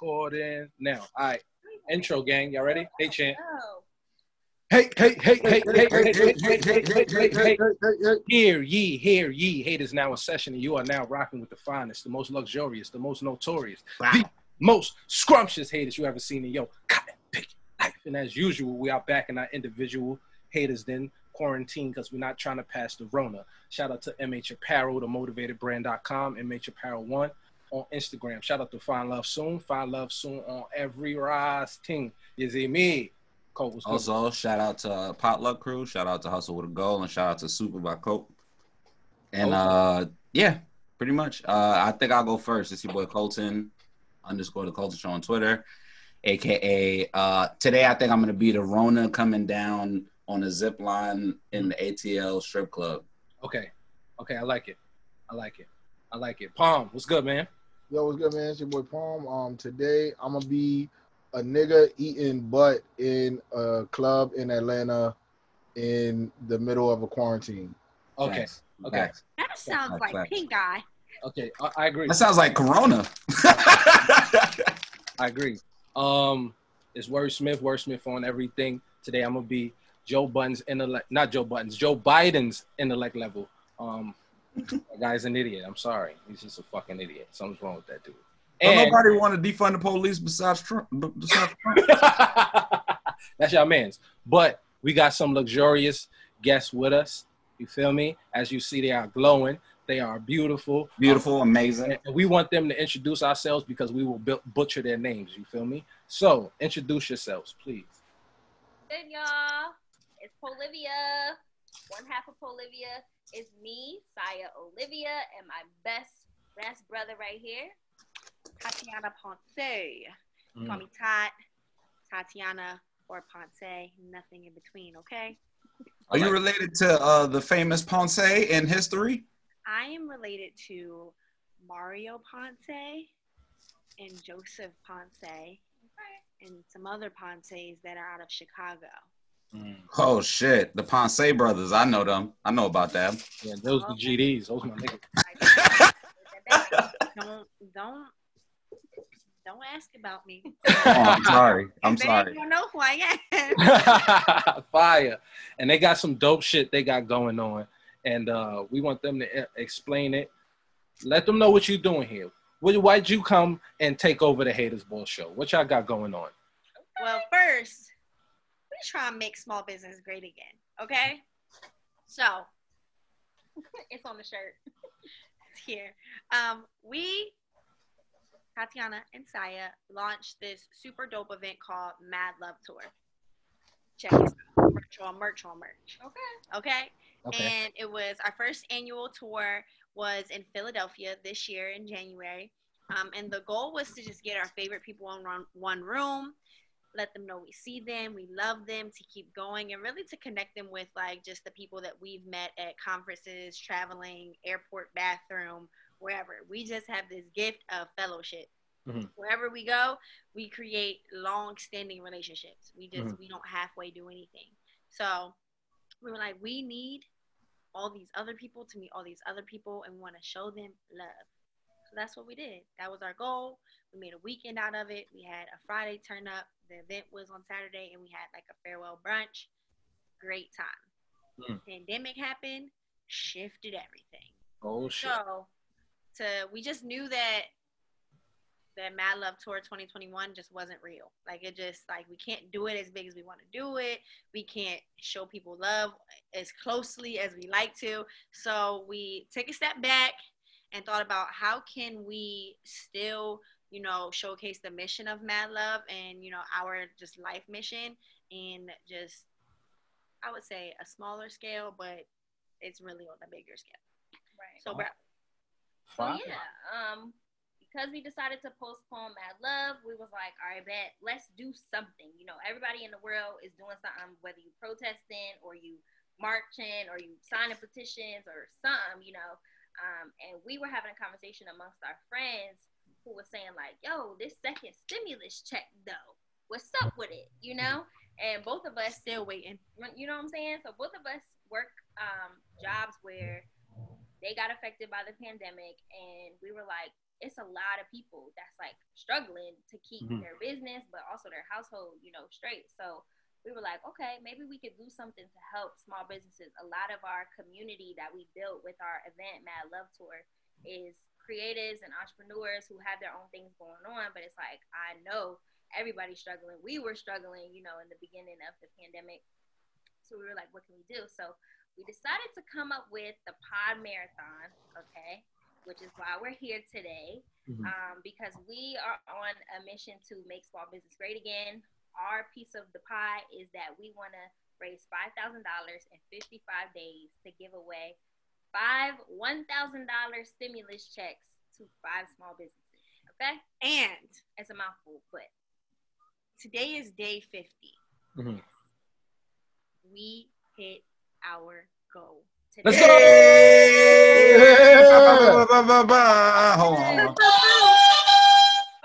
recording now. All right. Intro gang, y'all ready? Hey Chant. Oh, Hey, hey, hey, hey, hey, hey, hey, hey, hey, hey, hey, hey. hey. Hear ye, hear ye. Haters now in session, and you are now rocking with the finest, the most luxurious, the most notorious, the most scrumptious haters you ever seen in your cotton pick life. And as usual, we are back in our individual haters then quarantine because we're not trying to pass the Rona. Shout out to MH Apparel, the motivatedbrand.com, MH Apparel One on Instagram. Shout out to Find Love Soon, Find Love Soon on every rise team. You see me? Cole, what's good? Also, shout out to uh, Potluck Crew, shout out to Hustle with a Goal, and shout out to Super by Coke. And Okay. uh, yeah, pretty much. Uh, I think I'll go first. It's your boy Colton underscore the Colton Show on Twitter, aka uh, today I think I'm gonna be the Rona coming down on a zip line in the ATL strip club. Okay. Okay, I like it. I like it. I like it. Palm, what's good, man? Yo, what's good, man? It's your boy Palm. Um, today I'm gonna be a nigga eating butt in a club in Atlanta in the middle of a quarantine. Okay. Thanks. Okay. Thanks. that sounds Facts, like facts. pink eye. Okay, I, I agree. That sounds like Corona. I agree. Um, it's Wordsmith, Wordsmith on everything. Today I'm gonna be Joe Budden's intellect, not Joe Button's, Joe Biden's intellect level. Um, that guy's an idiot. I'm sorry, he's just a fucking idiot. Something's wrong with that dude. Don't nobody want to defund the police besides Trump. Besides Trump. that's your man's. But we got some luxurious guests with us. You feel me? As you see, they are glowing. They are beautiful. Beautiful, um, amazing. And we want them to introduce ourselves because we will bu- butcher their names. You feel me? So introduce yourselves, please. Good y'all. It's Polivia. One half of Polivia is me, Saya Olivia, and my best best brother right here. Tatiana Ponce. Mm. Call me Tat, Tatiana, or Ponce. Nothing in between, okay? Are you related to uh, the famous Ponce in history? I am related to Mario Ponce and Joseph Ponce and some other Ponces that are out of Chicago. Mm. Oh shit, the Ponce brothers. I know them. I know about them. Yeah, those the GDs. Those my niggas. don't don't don't ask about me. Oh, I'm sorry. I'm They sorry. don't know who I am. Fire. And they got some dope shit they got going on. And uh, we want them to explain it. Let them know what you're doing here. Why- Why'd you come and take over the Haters Ball show? What y'all got going on? Well, first, we try and make small business great again. Okay? So It's on the shirt. It's here. Um, we, Tatiana and Saya, launched this super dope event called Mad Love Tour. Check it out. Merch on merch on merch. Okay. Okay? Okay. And it was our first annual tour was in Philadelphia this year in January. Um, and the goal was to just get our favorite people in one, one room, let them know we see them, we love them, to keep going, and really to connect them with like just the people that we've met at conferences, traveling, airport bathroom, wherever. We just have this gift of fellowship. Mhm. Wherever we go, we create long-standing relationships. We just Mhm. we don't halfway do anything. So we were like, we need all these other people to meet all these other people and want to show them love. So that's what we did. That was our goal. We made a weekend out of it. We had a Friday turn up. The event was on Saturday and we had like a farewell brunch. Great time. Mm. Pandemic happened, shifted everything. Oh, shit. So to we just knew that that Mad Love Tour 2021 just wasn't real. Like it just like we can't do it as big as we want to do it. We can't show people love as closely as we like to. So we take a step back and thought about how can we still, you know, showcase the mission of Mad Love and, you know, our just life mission and just I would say a smaller scale, but it's really on a bigger scale. Right. So, bro, So yeah, um, because we decided to postpone Mad Love, we was like, all right, bet, let's do something. You know, everybody in the world is doing something, whether you protesting or you marching or you signing petitions or something, you know. Um, and we were having a conversation amongst our friends who was saying like, yo, this second stimulus check though, what's up with it, you know? And both of us still waiting. you know what I'm saying? So both of us work um, jobs where they got affected by the pandemic, and we were like, it's a lot of people that's like struggling to keep Mhm. their business, but also their household, you know, straight. So we were like, okay, maybe we could do something to help small businesses. A lot of our community that we built with our event, Mad Love Tour, is creatives and entrepreneurs who have their own things going on. But it's like, I know everybody's struggling. We were struggling, you know, in the beginning of the pandemic. So we were like, what can we do? So we decided to come up with the Pod Marathon, okay, which is why we're here today Mhm. um, because we are on a mission to make small business great again. Our piece of the pie is that we want to raise $5,000 in 55 days to give away five $1,000 stimulus checks to five small businesses. Okay? And It's a mouthful, but today is day 50. Mhm. We hit our goal. Today. Let's go. Hold on.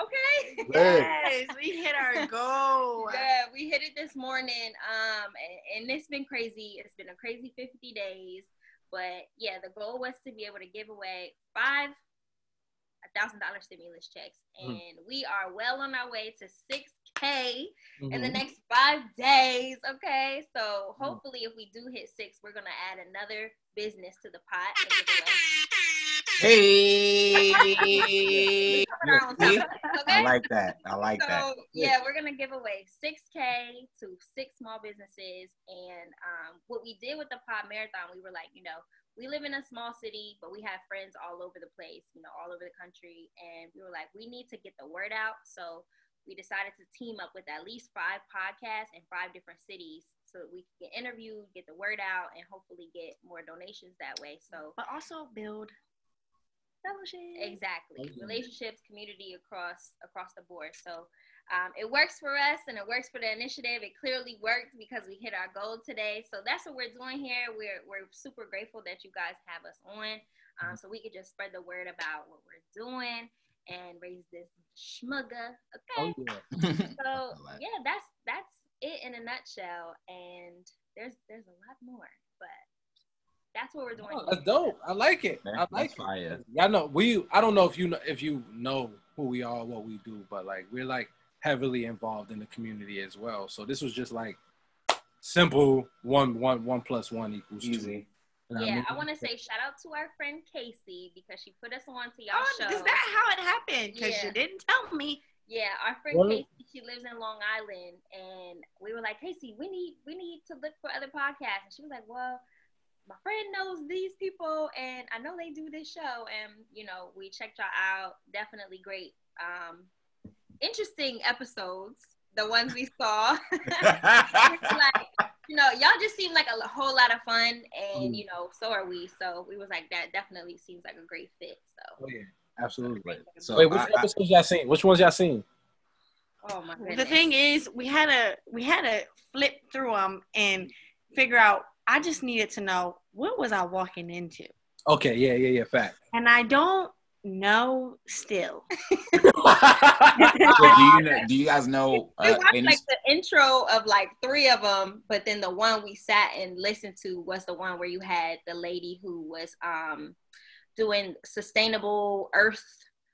Okay. Yes, we hit our goal. Yeah, we hit it this morning. Um, and, and it's been crazy. It's been a crazy 50 days. But yeah, the goal was to be able to give away five thousand dollar stimulus checks. Mhm. And we are well on our way to six K in the Mhm. next five days. Okay. So hopefully if we do hit six, we're gonna add another business to the pot and give away. Hey. Cover our own See? topic, I like that. I like that. Yeah, we're gonna give away 6K to six small businesses. And um, what we did with the Pod Marathon, we were like, you know, we live in a small city, but we have friends all over the place, you know, all over the country. And we were like, we need to get the word out. So we decided to team up with at least five podcasts in five different cities so that we can get interviewed, get the word out, and hopefully get more donations that way. So But also build fellowship. exactly. Okay. relationships community across across the board. So um, it works for us and it works for the initiative. It clearly worked because we hit our goal today. So that's what we're doing here. We're, we're super grateful that you guys have us on um, so we could just spread the word about what we're doing and raise this schmugga okay? Oh, yeah. so yeah that's that's it in a nutshell. And there's there's a lot more but that's what we're doing Oh, that's dope. I like it. I That's like it. fire. Y'all know we. I don't know if you know if you know who we are, what we do, but like we're like heavily involved in the community as well. So this was just like simple one one one plus one equals two. Easy. You know what yeah, mean? I want to say shout out to our friend Casey because she put us on to y'all Oh, show. is that how it happened? Because Yeah. you didn't tell me. Yeah, our friend Well- Casey, she lives in Long Island, and we were like, Casey, we need we need to look for other podcasts, and she was like, Well, my friend knows these people, and I know they do this show, and you know, we checked y'all out. Definitely great, um, interesting episodes. The ones we saw, like you know, y'all just seem like a whole lot of fun, and Mm. you know, so are we. So we was like, that definitely seems like a great fit. So. Oh yeah, absolutely. So Wait, which I- I- episodes y'all seen? Which ones y'all seen? Oh my goodness. The thing is, we had to we had to flip through them and figure out. I just needed to know what was I walking into, Okay, yeah, yeah, yeah. Fact. and I don't know still. So do you know, do you guys know we uh, watched any like the intro of like three of them, but then the one we sat and listened to was the one where you had the lady who was um doing sustainable earth.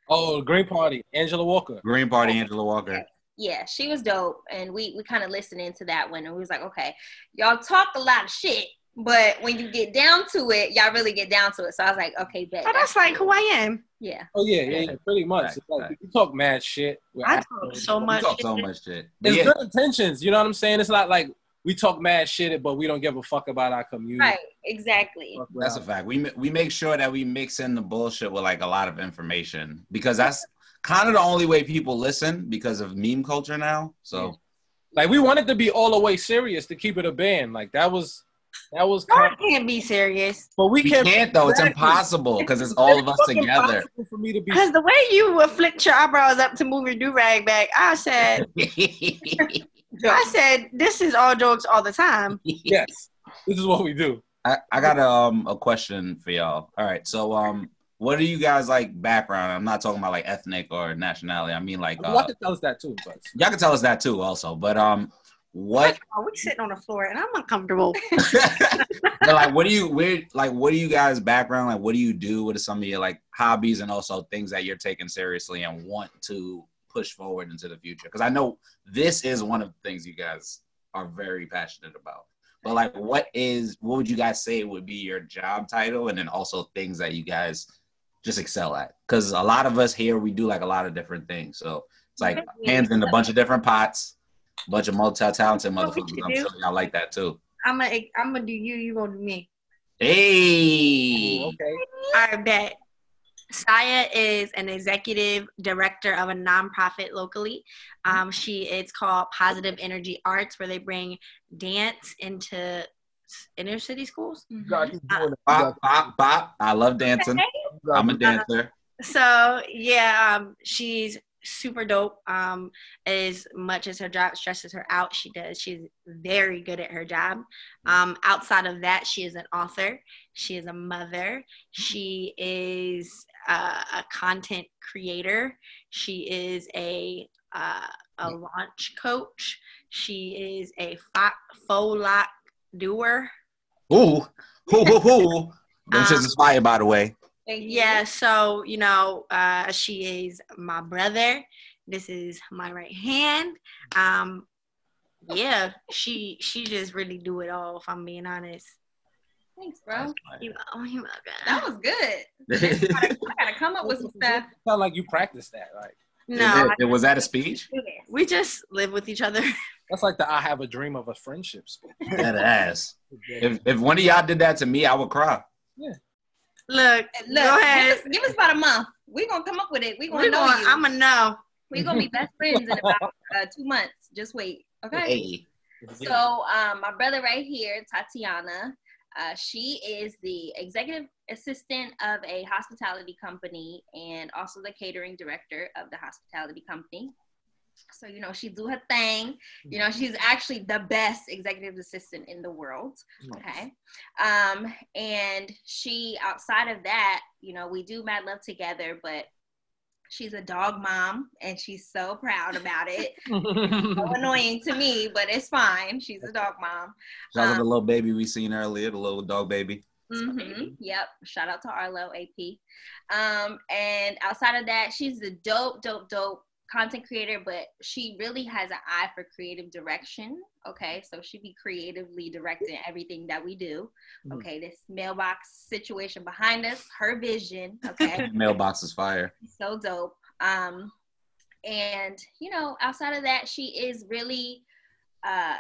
oh, Green Party, Angela Walker. Green Party Angela Walker? Yeah, she was dope, and we we kind of listened into that one, and we was like, okay, y'all talk a lot of shit, but when you get down to it, y'all really get down to it. So I was like, okay, bet. Oh, that's like who I am. yeah. Oh yeah, yeah, yeah. Pretty much. Fact, It's like fact. we talk mad shit. We're I actually- talk so much. talk so shit. much shit. It's yeah, good intentions. You know what I'm saying? It's not like we talk mad shit, but we don't give a fuck about our community. Right. Exactly. That's a fact. We we make sure that we mix in the bullshit with like a lot of information because that's kind of the only way people listen because of meme culture now. So Like we wanted to be all the way serious to keep it a band. Like that was that was No, I can't be serious. but we we can't can't though. It's impossible because it's all of us together. for me to be Because the way you would flick your eyebrows up to move your do rag back, I said, I said, this is all jokes all the time. yes. This is what we do. I, I got a, um, a question for y'all. All right, so um, what are you guys like background? I'm not talking about like ethnic or nationality. I mean like Y'all uh, can tell us that too, but y'all can tell us that too, also. But um, what Oh, we sitting on the floor and I'm uncomfortable. but like what do you where like what do you guys background like what do you do what are some of your like hobbies and also things that you're taking seriously and want to push forward into the future because i know this is one of the things you guys are very passionate about but like what is what would you guys say would be your job title and then also things that you guys just excel at because a lot of us here we do like a lot of different things so it's like hands in a bunch of different pots bunch of multi-talented motherfuckers i'm do? sure y'all like that too I'm gonna I'm gonna do you. You gonna do me. Hey. okay. I bet. Saya is an executive director of a nonprofit locally. Um, she it's called Positive Energy Arts, where they bring dance into inner city schools. You gotta doing it. Bop, bop, bop. I love dancing. I'm a dancer. So yeah, um, she's super dope. Um, as much as her job stresses her out, she does. She's very good at her job. Um, outside of that, she is an author. She is a mother. She is uh, a content creator. She is a uh, a launch coach. She is a fo- faux lock doer. Ooh, hoo, hoo, hoo. Them Um, is fire, by the way. Thank you. Yeah, so you know, uh, she is my brother. This is my right hand. Um, yeah, she she just really do it all. If I'm being honest, Thanks, bro. you oh, you That was good. I gotta come up with some stuff. Sound like you practiced that. Like no, I it, was that a speech? We just live with each other. that's like the I have a dream of a friendship. speech. That ass. If if one of y'all did that to me, I would cry. Look, Look, go ahead. Give us, give us about a month. We're gonna come up with it. We're gonna We know going, you. I'm gonna know. We're gonna be best friends in about uh, two months. Just wait. Okay. Hey. So, um, my brother right here, Tatiana, uh, she is the executive assistant of a hospitality company and also the catering director of the hospitality company. So, you know, she do her thing. You know, she's actually the best executive assistant in the world. Okay. Um, and she, outside of that, you know, we do Mad Love together, but she's a dog mom and she's so proud about it. so annoying to me, but it's fine. She's a dog mom. Shout out to Um, the little baby we seen earlier, the little dog baby. hmm Yep. Shout out to Arlo AP. Um, and outside of that, she's a dope, dope, dope content creator, but she really has an eye for creative direction. Okay. So she be creatively directing everything that we do. Mhm. Okay. This mailbox situation behind us, her vision. Okay. Mailbox is fire. so dope. Um, and you know, outside of that, she is really uh,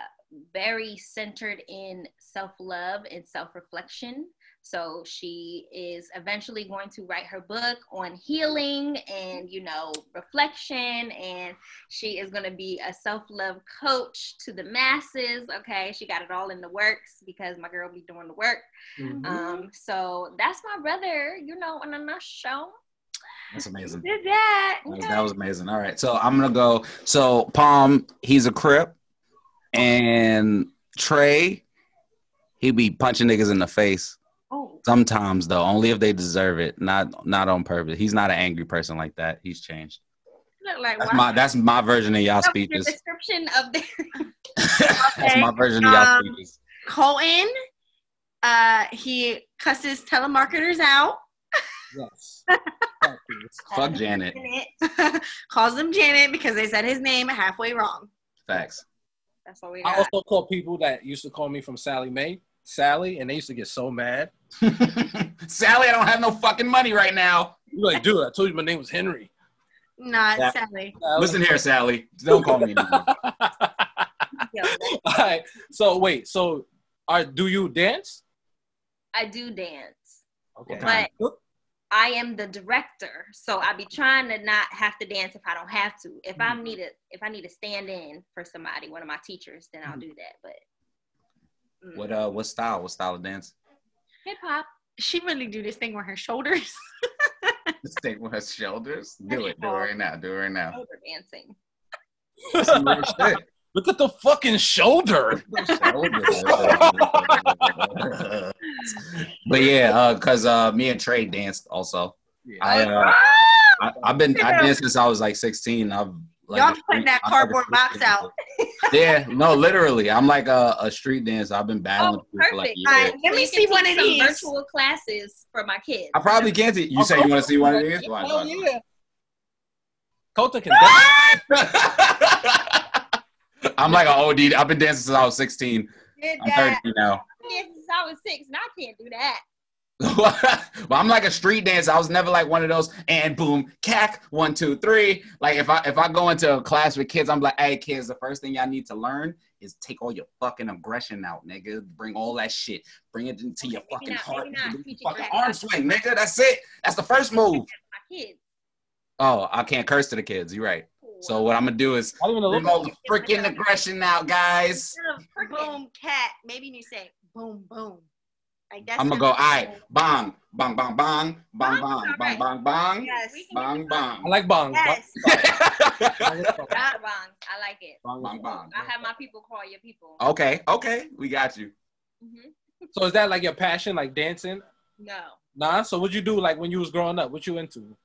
very centered in self love and self reflection. So she is eventually going to write her book on healing and you know reflection, and she is going to be a self love coach to the masses. Okay, she got it all in the works because my girl be doing the work. Mhm. Um, so that's my brother, you know, in a nutshell. That's amazing. Did that? That was, that was amazing. All right, so I'm gonna go. So Palm, he's a crip, and Trey, he be punching niggas in the face. Sometimes though, only if they deserve it, not not on purpose. He's not an angry person like that. He's changed. Like That's why- my that's my version of y'all That was speeches. description of the that's my version of y'all Um, speeches. Colton. Uh, he cusses telemarketers out. Yes. Fuck this. Fuck Janet. calls them Janet because they said his name halfway wrong. Facts. That's what we I also call people that used to call me from Sallie Mae Sally, and they used to get so mad. Sally, I don't have no fucking money right now. You're like, dude, I told you my name was Henry. Nah, it's Yeah. Sally. Listen here, Sally. Don't call me anymore. Yo, All right. So wait. So, are do you dance? I do dance, Okay. but I am the director, so I be trying to not have to dance if I don't have to. If I mm-hmm. need a, if I need to stand in for somebody, one of my teachers, then I'll mm-hmm. do that. But mm, What uh what style? What style of dance? hip hop, She really do this thing with her shoulders. Stay with her shoulders. Do it. Do it right now. Do it right now. shoulder dancing. Some real shit. Look at the fucking shoulder. but yeah, uh, cause uh, me and Trey danced also. Yeah. I, uh, I I've been I danced since I was like 16. I've like, Y'all putting that cardboard never- box out. Yeah, no, literally. I'm like a, a street dancer. I've been battling Oh, people for like perfect. years. Alright, let me you see one of these. virtual classes for my kids. I probably can't. See. You say you want to see one of these? Yeah, Go on, hell go on. yeah. Colton can dance. I'm like an OD. I've been dancing since I was 16. Did I'm that. 30 now. Yes, since I was six, and I can't do that. but I'm like a street dancer. I was never like one of those and boom, cack, one, two, three. Like if I if I go into a class with kids, I'm like, hey kids, the first thing y'all need to learn is take all your fucking aggression out, nigga. Bring all that shit. Bring it into your fucking not- heart. maybe not Do teach it fucking arm swing, nigga. That's it. That's the first move. Oh, I can't curse to the kids. You're right. So what I'm gonna do is I don't even bring know. all the freaking aggression out, guys. Boom cat, maybe you say boom boom. Like that's I'm gonna go, all right, bang, bang, bang, bang, bang, bang, bang, bang, bang, Yes. We can bang, do bang. I like bong. Yes. Bong bongs. I like it. Bang, bang, bang. I have my people call your people. Okay, okay, we got you. hmm So is that like your passion, like dancing? No. Nah. So what you do like when you was growing up? What you into?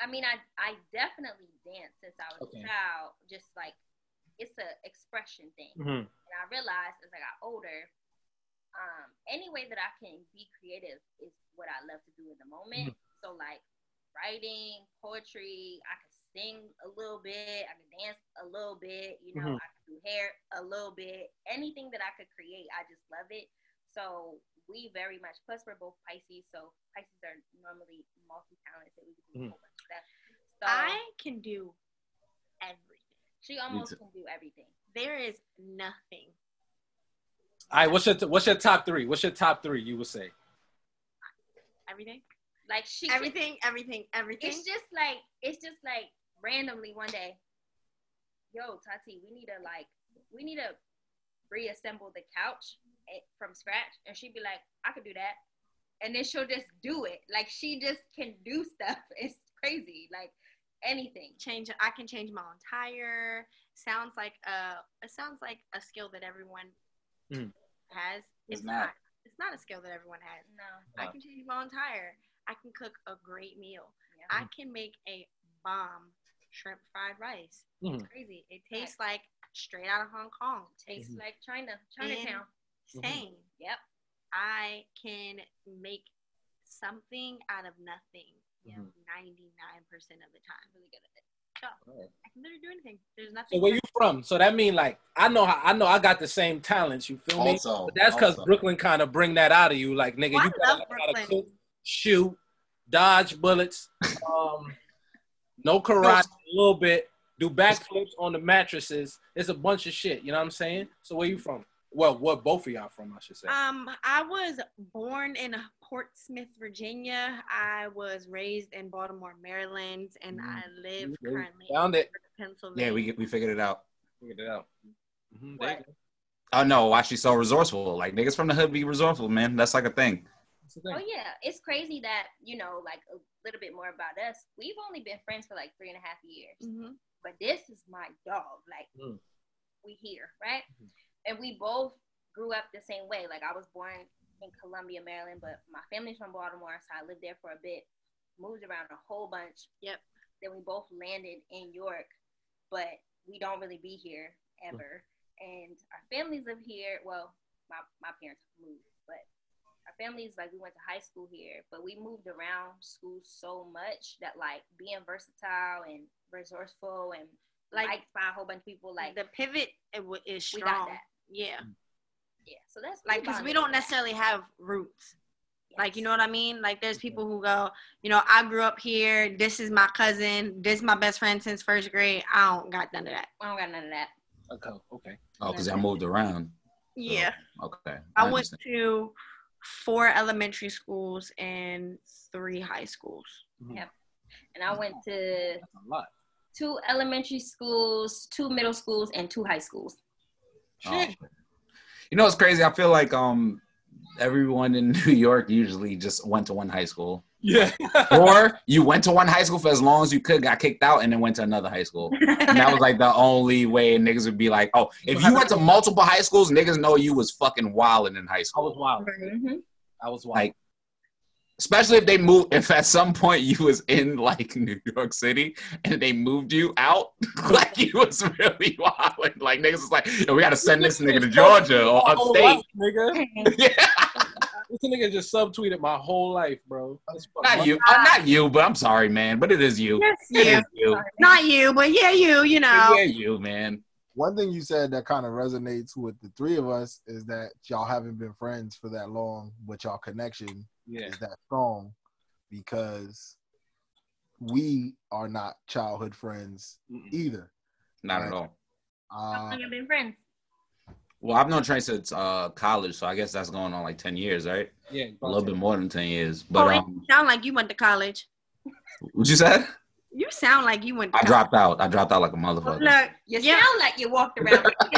I mean, I I definitely danced since I was Okay. a child. Just like it's a expression thing, Mm-hmm. and I realized as I got older, um, any way that I can be creative is what I love to do in the moment. So like writing, poetry, I can sing a little bit, I can dance a little bit, you know, Mhm. I can do hair a little bit. Anything that I could create, I just love it. So we very much plus we're both Pisces, so Pisces are normally multi-talented. We can do a whole bunch of stuff. So I can do everything. she almost can do everything. There is nothing. All right. What's your what's your top three? What's your top three? You would say. Everything. Like she can- Everything. Everything. Everything. It's just like it's just like randomly one day. Yo, Tati, we need to like we need to reassemble the couch eh, from scratch, and she'd be like, I could do that, and then she'll just do it. Like she just can do stuff. It's crazy. Like anything. change. I can change my entire. Sounds like a. It sounds like a skill that everyone Mhm. Has. It's It's, not. not. It's not a skill that everyone has. No. I can change my own tire. I can cook a great meal. Yeah. I can make a bomb shrimp fried rice. Mhm. It's crazy. It tastes like straight out of Hong Kong. Tastes Tastes like China, Chinatown. insane. Yep. I can make something out of nothing. Mhm. Ninety-nine percent of the time. Really good at it. Alright. I can literally do anything. There's So where you from? So that mean like I know how I know I got the same talents. You feel me? Also, But that's because. Brooklyn kind of bring that out of you. Like nigga, I you gotta gotta cook, shoot, dodge bullets, um, no karate, a little bit, do backflips on the mattresses. It's a bunch of shit. You know what I'm saying? So where you from? Well, what both of y'all from? I should say. Um, I was born in Portsmouth, Virginia. I was raised in Baltimore, Maryland, and I live Mhm. currently Found it. in Pennsylvania. Yeah, we we figured it out. Figured it out. Mhm, What? there you go. Oh no, why she's so resourceful? Like niggas from the hood be resourceful, man. That's like a thing. That's the thing. Oh yeah, it's crazy that you know, like a little bit more about us. We've only been friends for like three and a half years, Mhm. but this is my dog. Like Mm. we here, right? And we both grew up the same way. Like I was born in Columbia, Maryland, but my family's from Baltimore, so I lived there for a bit. Moved around a whole bunch. Yep. Then we both landed in York, but we don't really be here ever. And our families live here. Well, my, my parents moved, but our families like we went to high school here, but we moved around school so much that like being versatile and resourceful and Like- liked by a whole bunch of people, like the pivot it w- is we strong. got that. Yeah, mm. Yeah, so that's like because we don't with that. necessarily have roots. Like you know what I mean? Like there's mm-hmm. people who go, you know, I grew up here. This is my cousin. This is my best friend since first grade. I don't got none of that. I don't got none of that. Okay. Okay. Oh, because I moved around. Yeah. Oh, okay. I went to four elementary schools and three high schools. Mm-hmm. Yep. And I went to That's a lot. Two elementary schools, two middle schools, and two high schools. Oh. You know, it's crazy. I feel like um everyone in New York usually just went to one high school, Yeah. or you went to one high school for as long as you could, got kicked out, and then went to another high school. And that was like the only way niggas would be like, oh, if you went to multiple high schools, niggas know you was fucking wilding in high school. I was school. wild. Mm-hmm. I was wild. Like, especially if they move. If at some point you was in like New York City and they moved you out, like you was really wild. Like niggas was like, Yo, we gotta send this nigga to Georgia or upstate. life, nigga. yeah, This nigga just subtweeted my whole life, bro. That's not you, uh, not you, but I'm sorry, man. But it is you. Yes, It you. is you. Not you, but yeah, you. You know. Yeah, you, man. One thing you said that kind of resonates with the three of us is that y'all haven't been friends for that long, but y'all connection Yeah. is that strong because we are not childhood friends Mm-mm. either. Not at all. How Uh, long have been friends? Well, I've known Trey since uh, college, so I guess that's going on like ten years, right? Yeah. A little bit more than ten years. But oh, um, you sound like you went to college. what you said? You sound like you went to I college. dropped out. I dropped out like a motherfucker. Look, You Yeah. sound like you walked around.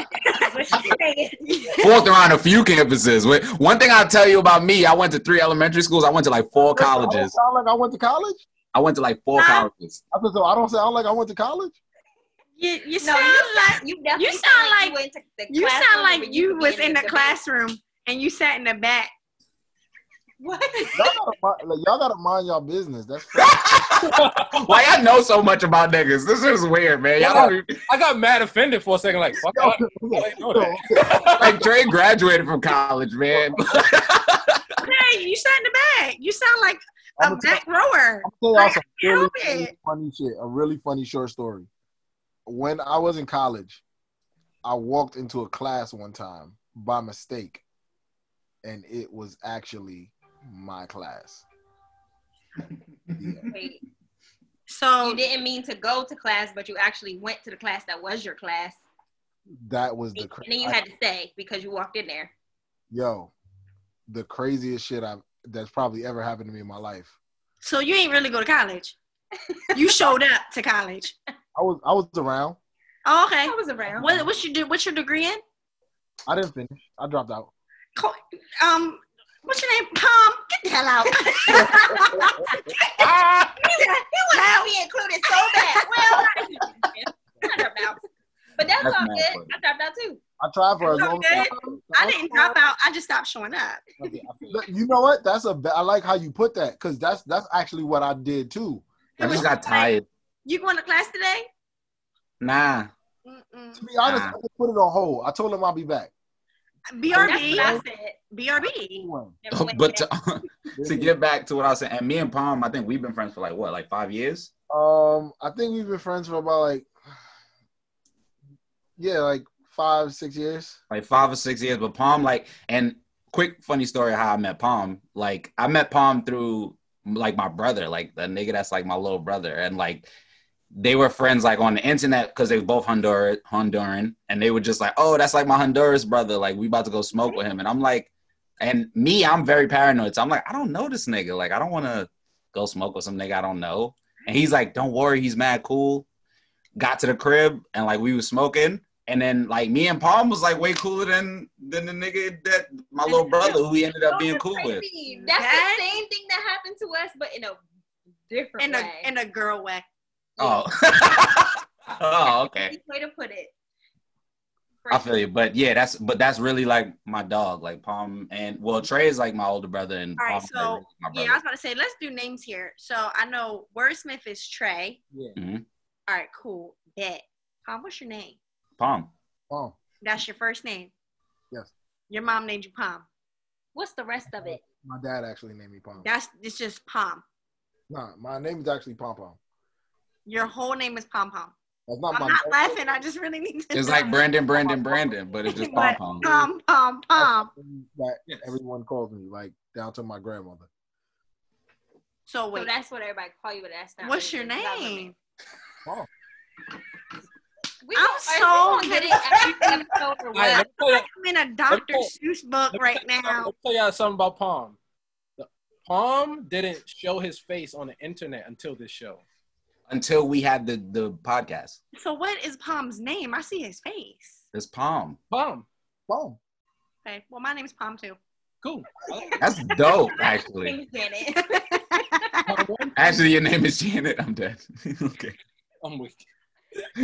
That's what she's saying. Walked around a few campuses. One thing I'll tell you about me, I went to three elementary schools. I went to like four I don't colleges. sound like I went to college. I went to like four Huh? colleges. I said, so I don't sound like I went to college. you, you No, sound you, like you you sound like- you went to the you sound like you could was in the debate. classroom and you sat in the back. What? Y'all gotta, like, y'all gotta mind y'all business. That's Why y'all know so much about niggas? This is weird, man. Y'all don't even, I got mad offended for a second. Like, fuck. I know that. like Trey graduated from college, man. Hey, you sat in the back. You sound like a I'm gonna tell, back rower. I'm gonna tell some really Help funny shit. A really funny short story. When I was in college, I walked into a class one time by mistake, and it was actually my class. Yeah. Wait, So you didn't mean to go to class, but you actually went to the class that was your class, That was the and then you I- had to stay because you walked in there. yo, the craziest shit I've that's probably ever happened to me in my life. so you ain't really go to college. You showed up to college. I was I was around. Oh, okay. I was around. What what's your what's your degree in? I didn't finish. I dropped out. Um, what's your name? Palm. Get the hell out. Ah! He wanted to be included so bad. Well, I dropped out, but that's, That's all good. funny. I dropped out too. I tried for as It's long as okay. I didn't drop out. I just stopped showing up. Look, You know what? That's a. I like how you put that because that's that's actually what I did too. I just got tired. You going to class today? Nah. Mm-mm. To be honest, Nah. I just put it on hold. I told him I'll be back. That's BRB. what I. BRB. Anyway, Never went But to, to get back to what I was saying, and me and Palm, I think we've been friends for like what, like five years? Um, I think we've been friends for about like, yeah, like five, six years. like five or six years. But Palm, like, and quick funny story how I met Palm. Like, I met Palm through like my brother, like the nigga that's like my little brother, and like they were friends like on the internet because they were both Honduran, Honduran, and they were just like, oh, that's like my Honduras brother. Like, we about to go smoke with him, and I'm like, and me, I'm very paranoid, so I'm like, I don't know this nigga. Like, I don't want to go smoke with some nigga I don't know. And he's like, don't worry, he's mad cool. Got to the crib and like we was smoking. And then like me and Palm was like way cooler than than the nigga that my little brother who he ended up being Those cool with. That's the same thing that happened to us, but in a different In way. a in a girl way. Oh. oh, okay. Way to put it. I feel you. But yeah, that's but that's really like my dog, like Palm and well Trey is like my older brother and All right, Palm so, my brother. Yeah, I was about to say let's do names here. So I know Wordsmith is Trey. Yeah. Mm-hmm. All right, cool. Bet. Palm, what's your name? Palm. Oh, That's your first name. Yes. Your mom named you Palm. What's the rest of it? my dad actually named me Pom. That's it's just Palm. Nah, my name is actually Pom Pom. Your whole name is Pom Pom. That's not I'm my. not laughing. I just really need to. It's know. like Brandon, Brandon, Brandon, but it's just Palm But Palm. Pom Pom Pom. That Yes. everyone calls me, like down to my grandmother. So So wait, that's what everybody call you, but that's not. what's your name? Oh, We I'm so are we gonna get it every episode or All right, let what? me tell you, I'm in a Dr. Seuss book right tell you something- now. Let me tell y'all something about Palm. The- Palm didn't show his face on the internet until this show. Until we had the the podcast. So what is Palm's name? I see his face. It's Palm. Palm, Pom. Okay, well my name's Palm too. cool. That's dope, actually. Janet. Actually, your name is Janet. I'm dead. okay. I'm weak. Um,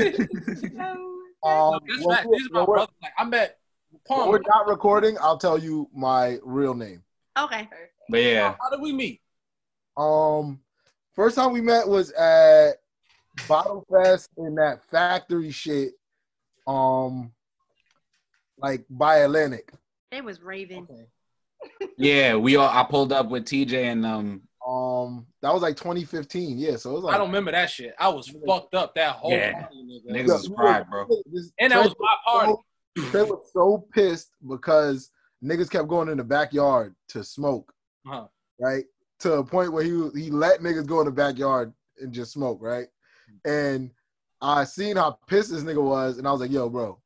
you. well, when we're- my when. Like I met Palm. we're not recording, I'll tell you my real name. okay. But yeah, How did we meet? Um, first time we met was at Bottle Fest in that factory shit. Um, like by Atlantic. It was Raven. Yeah, we all I pulled up with TJ and um Um, that was like 2015. Yeah, so it was like I don't remember that shit. I was fucked up that whole Yeah. party, nigga. Niggas was we fried, bro. And that was my party. They were so pissed because niggas kept going in the backyard to smoke, Uh-huh. right? To a point where he he let niggas go in the backyard and just smoke, right? And I seen how pissed this nigga was, and I was like, "Yo, bro,"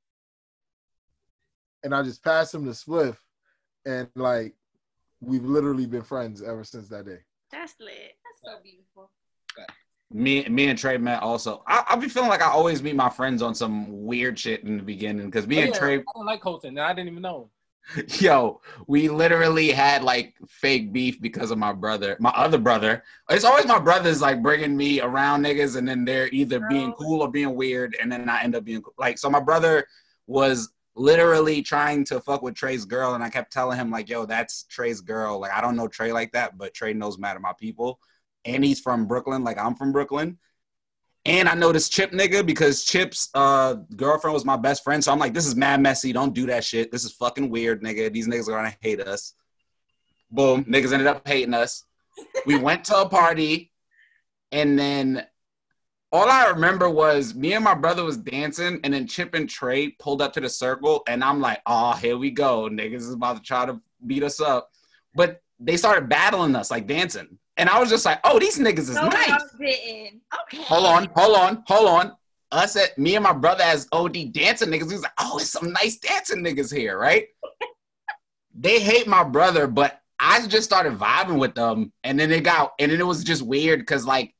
and I just passed him the spliff, and like we've literally been friends ever since that day. That's lit. That's so beautiful. me me and Trey met also. I, I'll be feeling like I always meet my friends on some weird shit in the beginning because me Oh, and yeah, Trey I don't like Colton. and I didn't even know. Yo, we literally had like fake beef because of my brother, my other brother. It's always my brothers like bringing me around niggas, and then they're either being cool or being weird, and then I end up being like. So my brother was literally trying to fuck with Trey's girl, and I kept telling him like, "Yo, that's Trey's girl." Like I don't know Trey like that, but Trey knows mad of my people, and he's from Brooklyn, like I'm from Brooklyn. And I noticed Chip nigga because Chip's uh, girlfriend was my best friend. So I'm like, this is mad messy. Don't do that shit. This is fucking weird, nigga. These niggas are gonna hate us. Boom. Niggas ended up hating us. We went to a party, and then all I remember was me and my brother was dancing, and then Chip and Trey pulled up to the circle, and I'm like, oh, here we go. Niggas is about to try to beat us up. But they started battling us, like dancing. And I was just like, oh, these niggas is No, nice. didn't. Okay. Hold on, hold on, hold on. Us at me and my brother as OD dancing niggas. He was like, oh, it's some nice dancing niggas here, right? they hate my brother, but I just started vibing with them, and then it got, and then it was just weird because like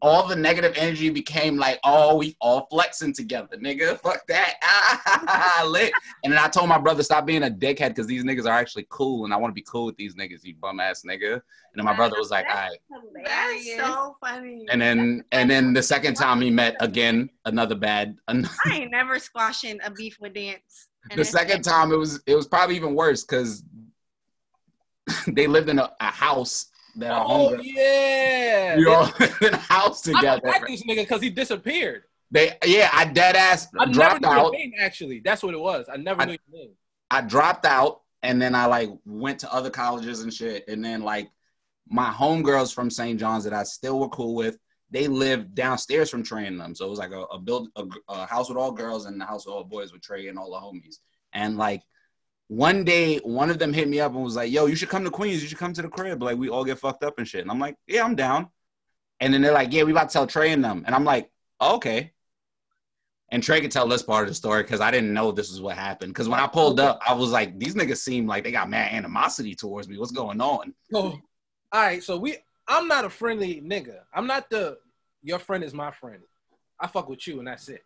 all the negative energy became like, oh, we all flexing together, nigga. Fuck that, lit. And then I told my brother stop being a dickhead because these niggas are actually cool, and I want to be cool with these niggas, you bum ass nigga. And then my brother was like, all right. That's Hilarious. so funny. And then and then the second time he met again, another bad. an- I ain't never squashing a beef with dance. And the second time it was it was probably even worse because they lived in a, a house that Oh yeah. We all in a house I together. don't like this nigga because he disappeared. They yeah, I dead ass I dropped never knew out. your name. Actually, that's what it was. I never I- knew your name. I dropped out and then I like went to other colleges and shit. And then like my homegirls from St. John's that I still were cool with, they lived downstairs from Trey and them. So it was like a, a build a, a house with all girls and the house with all boys with Trey and all the homies. And like one day, one of them hit me up and was like, "Yo, you should come to Queens. You should come to the crib. Like we all get fucked up and shit." And I'm like, "Yeah, I'm down." And then they're like, "Yeah, we about to tell Trey and them." And I'm like, oh, "Okay." And Trey could tell this part of the story because I didn't know this is what happened. Because when I pulled up, I was like, "These niggas seem like they got mad animosity towards me. What's going on?" So, all right. So we, I'm not a friendly nigga. I'm not the. Your friend is my friend. I fuck with you and that's it.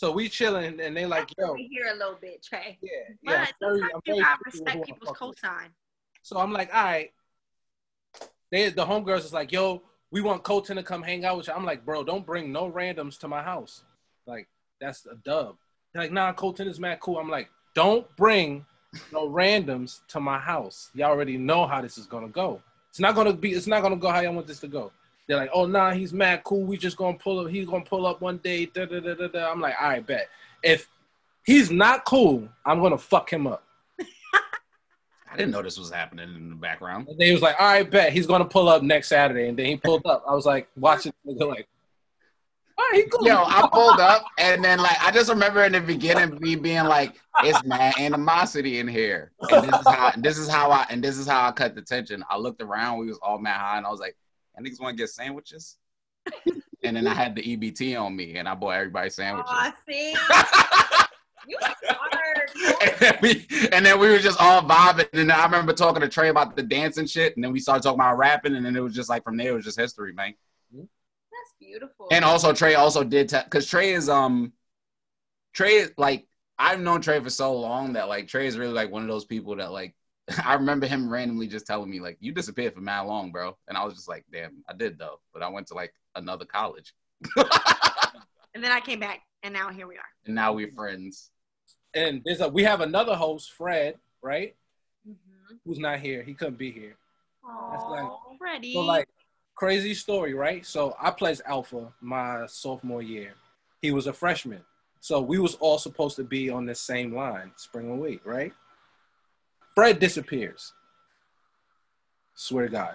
So we chilling and they like, yo, We hear a little bit, Trey. yeah, But yeah. Very, very with respect people's with. cosign. So I'm like, all right. They the homegirls is like, yo, we want Colton to come hang out with you. I'm like, bro, don't bring no randoms to my house. Like, that's a dub. They're like, nah, Colton is mad cool. I'm like, don't bring no randoms to my house. Y'all already know how this is gonna go. It's not gonna be, it's not gonna go how y'all want this to go. They're like, oh nah, he's mad cool. We just gonna pull up, he's gonna pull up one day. Da, da, da, da, da. I'm like, all right, bet. If he's not cool, I'm gonna fuck him up. I didn't know this was happening in the background. And they was like, all right, bet he's gonna pull up next Saturday. And then he pulled up. I was like, watching nigga like, all right, he cool. Yo, I pulled up and then like I just remember in the beginning me being like, "It's mad animosity in here." And this is how this is how I and this is how I cut the tension. I looked around, we was all mad high, and I was like, "I niggas want to get sandwiches." And then I had the EBT on me, and I bought everybody sandwiches. Aw, see? You smart. and, then we, and then we were just all vibing. And I remember talking to Trey about the dance and shit. And then we started talking about rapping. And then it was just like from there, it was just history, man. That's beautiful. And also Trey also did because Trey is um Trey is like I've known Trey for so long that like Trey is really like one of those people that like I remember him randomly just telling me like you disappeared for mad long, bro. And I was just like, damn, I did though. But I went to like another college. And then I came back, and now here we are. and now we're friends. and there's a we have another host, Fred, right? Mhm. Who's not here. He couldn't be here. That's like- Oh, Freddie. So like crazy story, right? So I pledged Alpha my sophomore year. He was a freshman. So we was all supposed to be on the same line, spring and week, right? Fred disappears. Swear to God.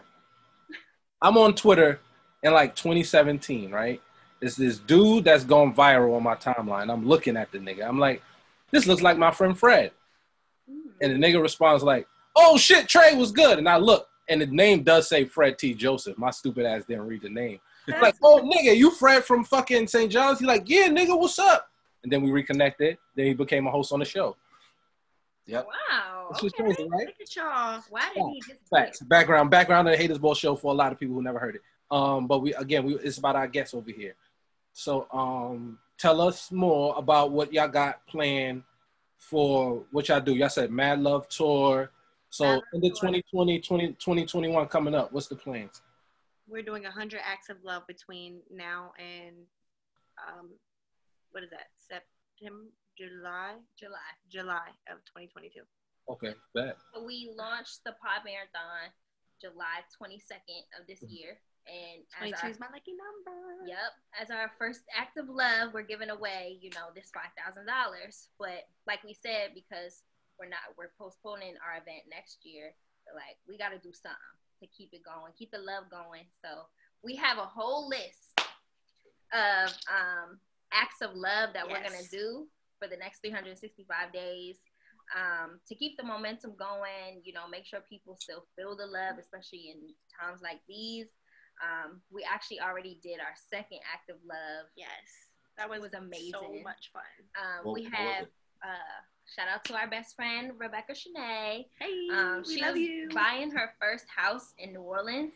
I'm on Twitter in like 2017, right? It's this dude that's going viral on my timeline. I'm looking at the nigga. I'm like, this looks like my friend Fred. Mm. And the nigga responds like, "Oh shit, Trey was good." And I look, and the name does say Fred T. Joseph. My stupid ass didn't read the name. That's like, "Oh nigga, you Fred from fucking St. John's?" He's like, "Yeah, nigga, what's up?" And then we reconnected. Then he became a host on the show. Yep. Wow. Just Okay. crazy, right? Look at y'all. Why did he just Facts. Background, background of the Haters Ball show for a lot of people who never heard it. Um, but we again, we it's about our guests over here. So, um, tell us more about what y'all got planned for what y'all do. Y'all said Mad Love Tour. So, Mad in the Tour. 2020, 20, 2021 coming up, what's the plans? We're doing 100 acts of love between now and, um, what is that? September, July, July? July of 2022. Okay, bet. We launched the Pod Marathon July 22nd of this year. And 22 our, is my lucky number. yep, as our first act of love, we're giving away, you know, this $5,000. But like we said, because we're not, we're postponing our event next year, like, we got to do something to keep it going, keep the love going. So we have a whole list of um, acts of love that we're going to do for the next 365 days um, to keep the momentum going, you know, make sure people still feel the love, especially in times like these. Um, we actually already did our second act of love. Yes. That was, was amazing. So much fun. Um, What- we have uh, shout out to our best friend Rebecca Shanae. Hey, Um, we she love was you. buying her first house in New Orleans,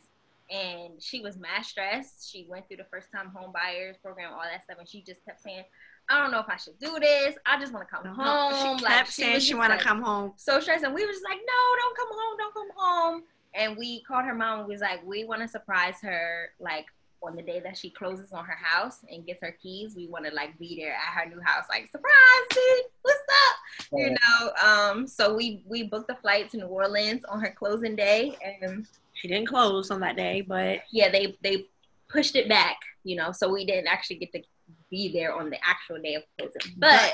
and she was mad stressed. She went through the first time home buyers program, all that stuff, and she just kept saying, "I don't know if I should do this. I just want to come No, home." she Like, kept saying was she want to like, come home. so stressed, and we were just like, "No, don't come home, don't come home." And we called her mom. and We was like, "We want to surprise her, like." On the day that she closes on her house and gets her keys, we want to like be there at her new house, like surprise, bitch, what's up? you know um so we we booked the flight to new orleans on her closing day and She didn't close on that day, but yeah they they pushed it back you know so we didn't actually get to be there on the actual day of closing. But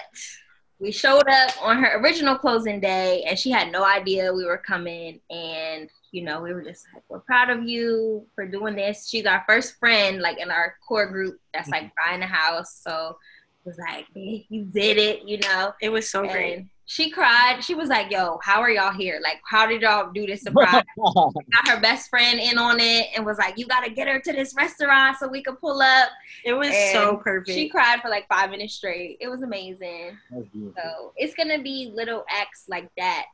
we showed up on her original closing day and she had no idea we were coming. And you know we were just like we're proud of you for doing this. She's our first friend like in our core group that's like mm-hmm. buying a house. So was like "Babe, you did it you know it was so great. she cried. She was like, "Yo, how are y'all here? Like, how did y'all do this surprise?" Got her best friend in on it and was like, "You got to get her to this restaurant so we could pull up." It was And so perfect. She cried for like five minutes straight. It was amazing. So it's gonna be little acts like that.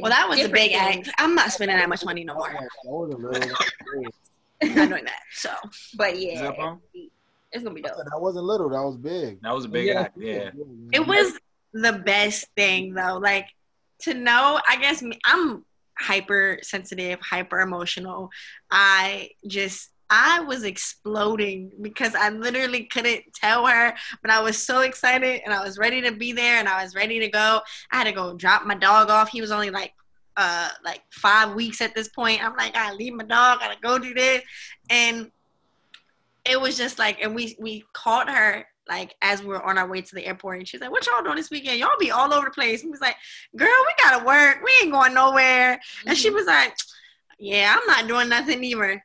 well, that was a big things. act. I'm not spending that much money no more. That was a little- that was- I'm not doing that. So But Is yeah, that it's gonna be- it's gonna be dope. that wasn't little. That was big. That was a big Yeah. act. Yeah. it was the best thing though. Like to know, I guess I'm hypersensitive, hyper emotional. I just I was exploding because I literally couldn't tell her, but I was so excited and I was ready to be there and I was ready to go. I had to go drop my dog off. He was only like uh like five weeks at this point. I'm like, I leave my dog, I gotta go do this. And it was just like and we we called her like as we were on our way to the airport and she's like, What y'all doing this weekend? Y'all be all over the place. And we was like, Girl, we gotta work. We ain't going nowhere. And she was like, Yeah, I'm not doing nothing either.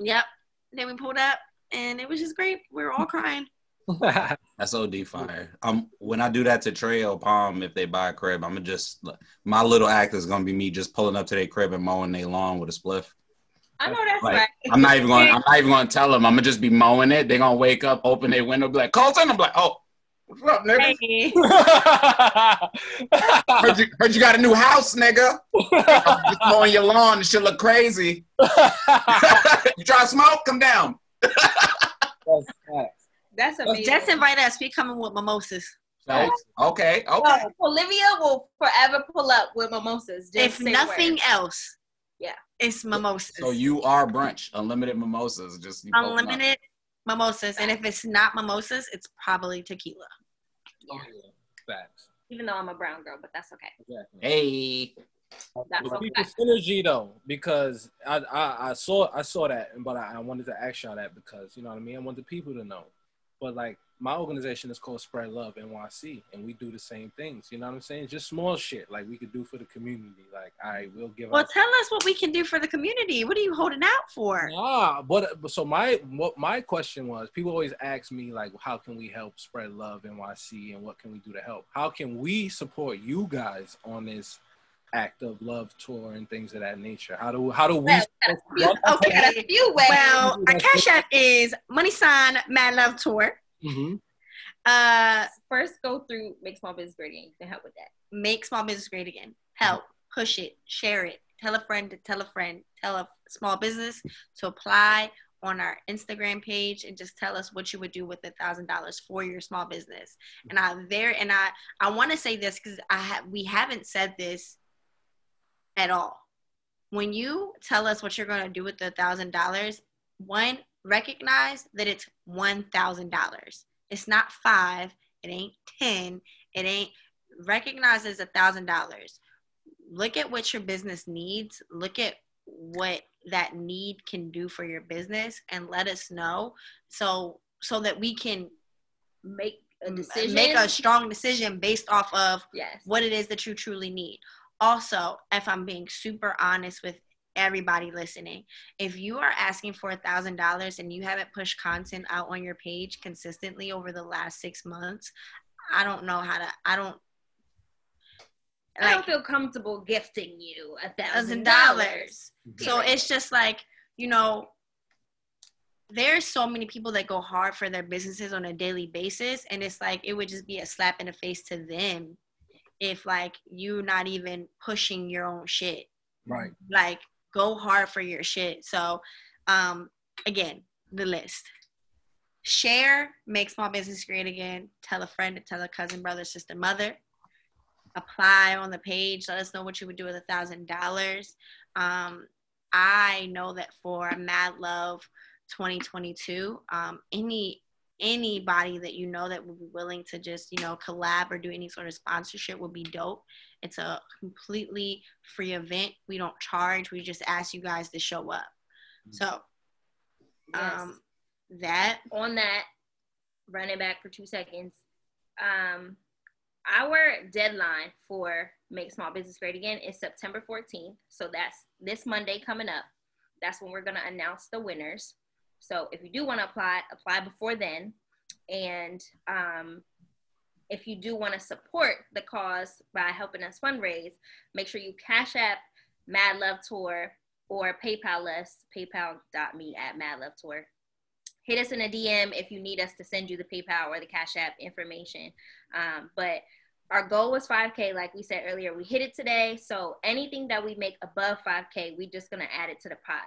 Yep. Then we pulled up and it was just great. We were all crying. That's OD fire. Um, when I do that to Trail Palm, if they buy a crib, I'm gonna just my little act is gonna be me just pulling up to their crib and mowing their lawn with a spliff. I know that's Like, right. I'm not even going. to I'm not even going to tell them. I'm gonna just be mowing it. They're gonna wake up, open their window, be like, "Colton." I'm like, "Oh, what's up, nigga? Hey. Heard you, heard you got a new house, nigga. Just mowing your lawn. This shit look crazy. you try to smoke? Come down." That's. That's amazing. Just invite us. We coming with mimosas. Facts. Okay, okay. No, Olivia will forever pull up with mimosas. Just if nothing words. else, Yeah. it's mimosas. So you are brunch, unlimited mimosas. Just you open up. unlimited mimosas, and if it's not mimosas, it's probably tequila. Oh, yeah. Facts. even though I'm a brown girl, but that's okay. Exactly. Hey, That's The a fact. synergy though, because I, I I saw I saw that, but I, I wanted to ask y'all that because you know what I mean. I want the people to know. But like my organization is called Spread Love NYC, and we do the same things. You know what I'm saying? Just small shit like we could do for the community. Like I will give. Up Well, tell us what we can do for the community. What are you holding out for? Ah, but so my what my question was, people always ask me like, how can we help spread love NYC, and what can we do to help? How can we support you guys on this act of love tour and things of that nature? How do how do we? Well, Okay. A few ways. Well, our cash app is Money Sign Mad Love Tour. Mhm. Uh, First, go through Make Small Business Great Again. You can help with that. make small business great again. Help, push it, share it, tell a friend to tell a friend, tell a small business to apply on our Instagram page and just tell us what you would do with a thousand dollars for your small business. And I there and I I want to say this because I have we haven't said this at all. When you tell us what you're going to do with the thousand dollars, one recognize that it's one thousand dollars. It's not five. It ain't ten. It ain't recognize as a thousand dollars look at what your business needs look at what that need can do for your business and let us know so so that we can Make a decision. make a strong decision based off of yes. what it is that you truly need also if i'm being super honest with everybody listening if you are asking for a thousand dollars and you haven't pushed content out on your page consistently over the last six months i don't know how to i don't I don't feel comfortable gifting you a thousand thousand dollars. dollars. So it's just like, you know, there's so many people that go hard for their businesses on a daily basis. And it's like it would just be a slap in the face to them if like you're not even pushing your own shit. Right. Like go hard for your shit. So um again, the list. Share, make small business great again. Tell a friend, tell a cousin, brother, sister, mother apply on the page. Let us know what you would do with a thousand dollars. Um, I know that for Mad Love 2022, um, any anybody that you know that would be willing to just you know collab or do any sort of sponsorship would be dope. It's a completely free event. We don't charge. We just ask you guys to show up. So Yes. um, that on that, run it back for two seconds. Um, our deadline for Make Small Business Great Again is September 14th. So that's this Monday coming up. That's when we're going to announce the winners. So if you do want to apply, apply before then. And um, if you do want to support the cause by helping us fundraise, make sure you cash app Mad Love Tour or PayPal us, paypal.me at Mad Love Tour hit us in a DM if you need us to send you the PayPal or the Cash App information. Um, but our goal was 5K, like we said earlier. We hit it today. So anything that we make above 5K, we're just gonna add it to the pot.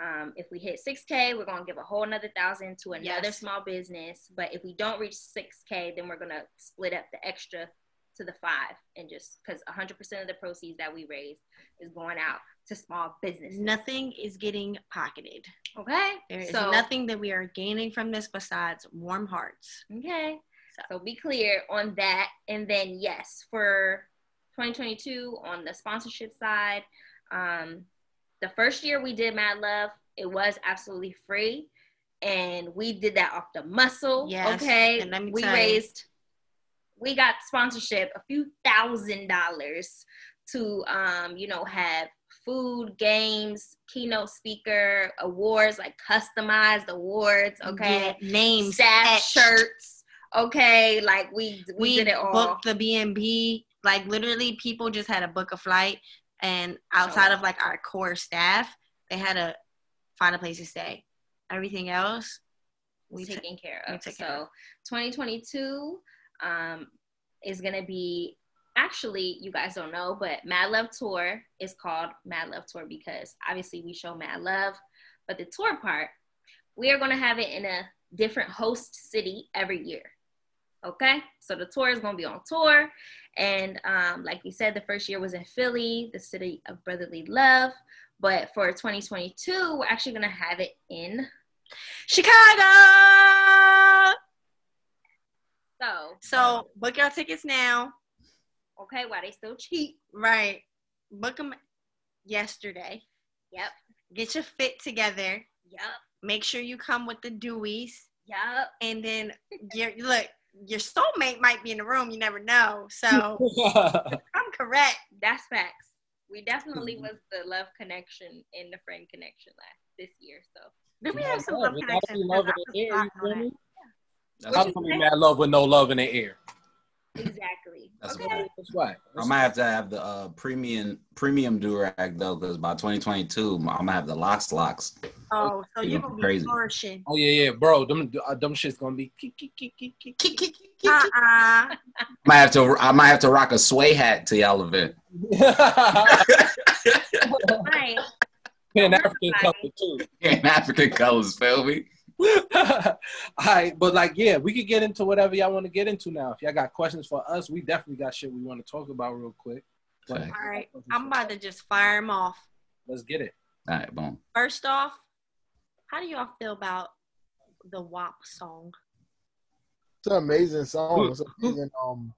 Um, if we hit 6K, we're gonna give a whole another thousand to another Yes. small business. But if we don't reach 6K, then we're gonna split up the extra to the five and just because 100% of the proceeds that we raise is going out to small business. nothing is getting pocketed. Okay. There is So- nothing that we are gaining from this besides warm hearts. Okay. So be clear on that. And then, yes, for 2022 on the sponsorship side, um, the first year we did Mad Love, it was absolutely free. And we did that off the muscle. Yes, Okay. and let me we tell you. raised, we got sponsorship, a few thousand dollars to, um, you know, have food, games, keynote speaker, awards, like customized awards. Okay Get names, staff shirts. Okay, like we we, We did it all. booked the B and B. Like literally, people just had to book a flight, and outside of like our core staff, they had to find a place to stay. Everything else, we taken care of. so care of. 2022 um, is gonna be actually you guys don't know, but Mad Love Tour is called Mad Love Tour because obviously we show Mad Love, but the tour part we are gonna have it in a different host city every year. Okay, so the tour is gonna be on tour, and um, like we said, the first year was in Philly, the city of brotherly love. But for 2022, we're actually gonna have it in Chicago. so So book your tickets now. okay, why they still cheap. Right. book them yesterday. Yep. Get your fit together. Yep. Make sure you come with the dewies, Yep. and then your look. Your soulmate might be in the room. You never know. So I'm correct. That's facts. We definitely Mhm. was the love connection and the friend connection last this year. So Did we have some love. love It gotta connections? love in the air, you? That's How what- be mad love with no love in the air? Exactly. That's okay. what- That's why. I might have to have the uh, premium premium durag though, because by 2022, I'm gonna have the locks locks. Oh, so You you're gonna be crazy. flourishing. Oh yeah, yeah, bro. Them uh, them shit's gonna be. kick, kick, kick, kick, kick, kick. Uh uh I might have to I might have to rock a sway hat to y'all event. Right. Pan African color too. In African colors, feel me? All right, but like, yeah, we could get into whatever y'all want to get into now. If y'all got questions for us, we definitely got shit we want to talk about real quick. But All right. I'm about to just fire them off. let's get it. All right, boom. First off, how do y'all feel about the WAP song? It's an amazing song. It's an amazing, um,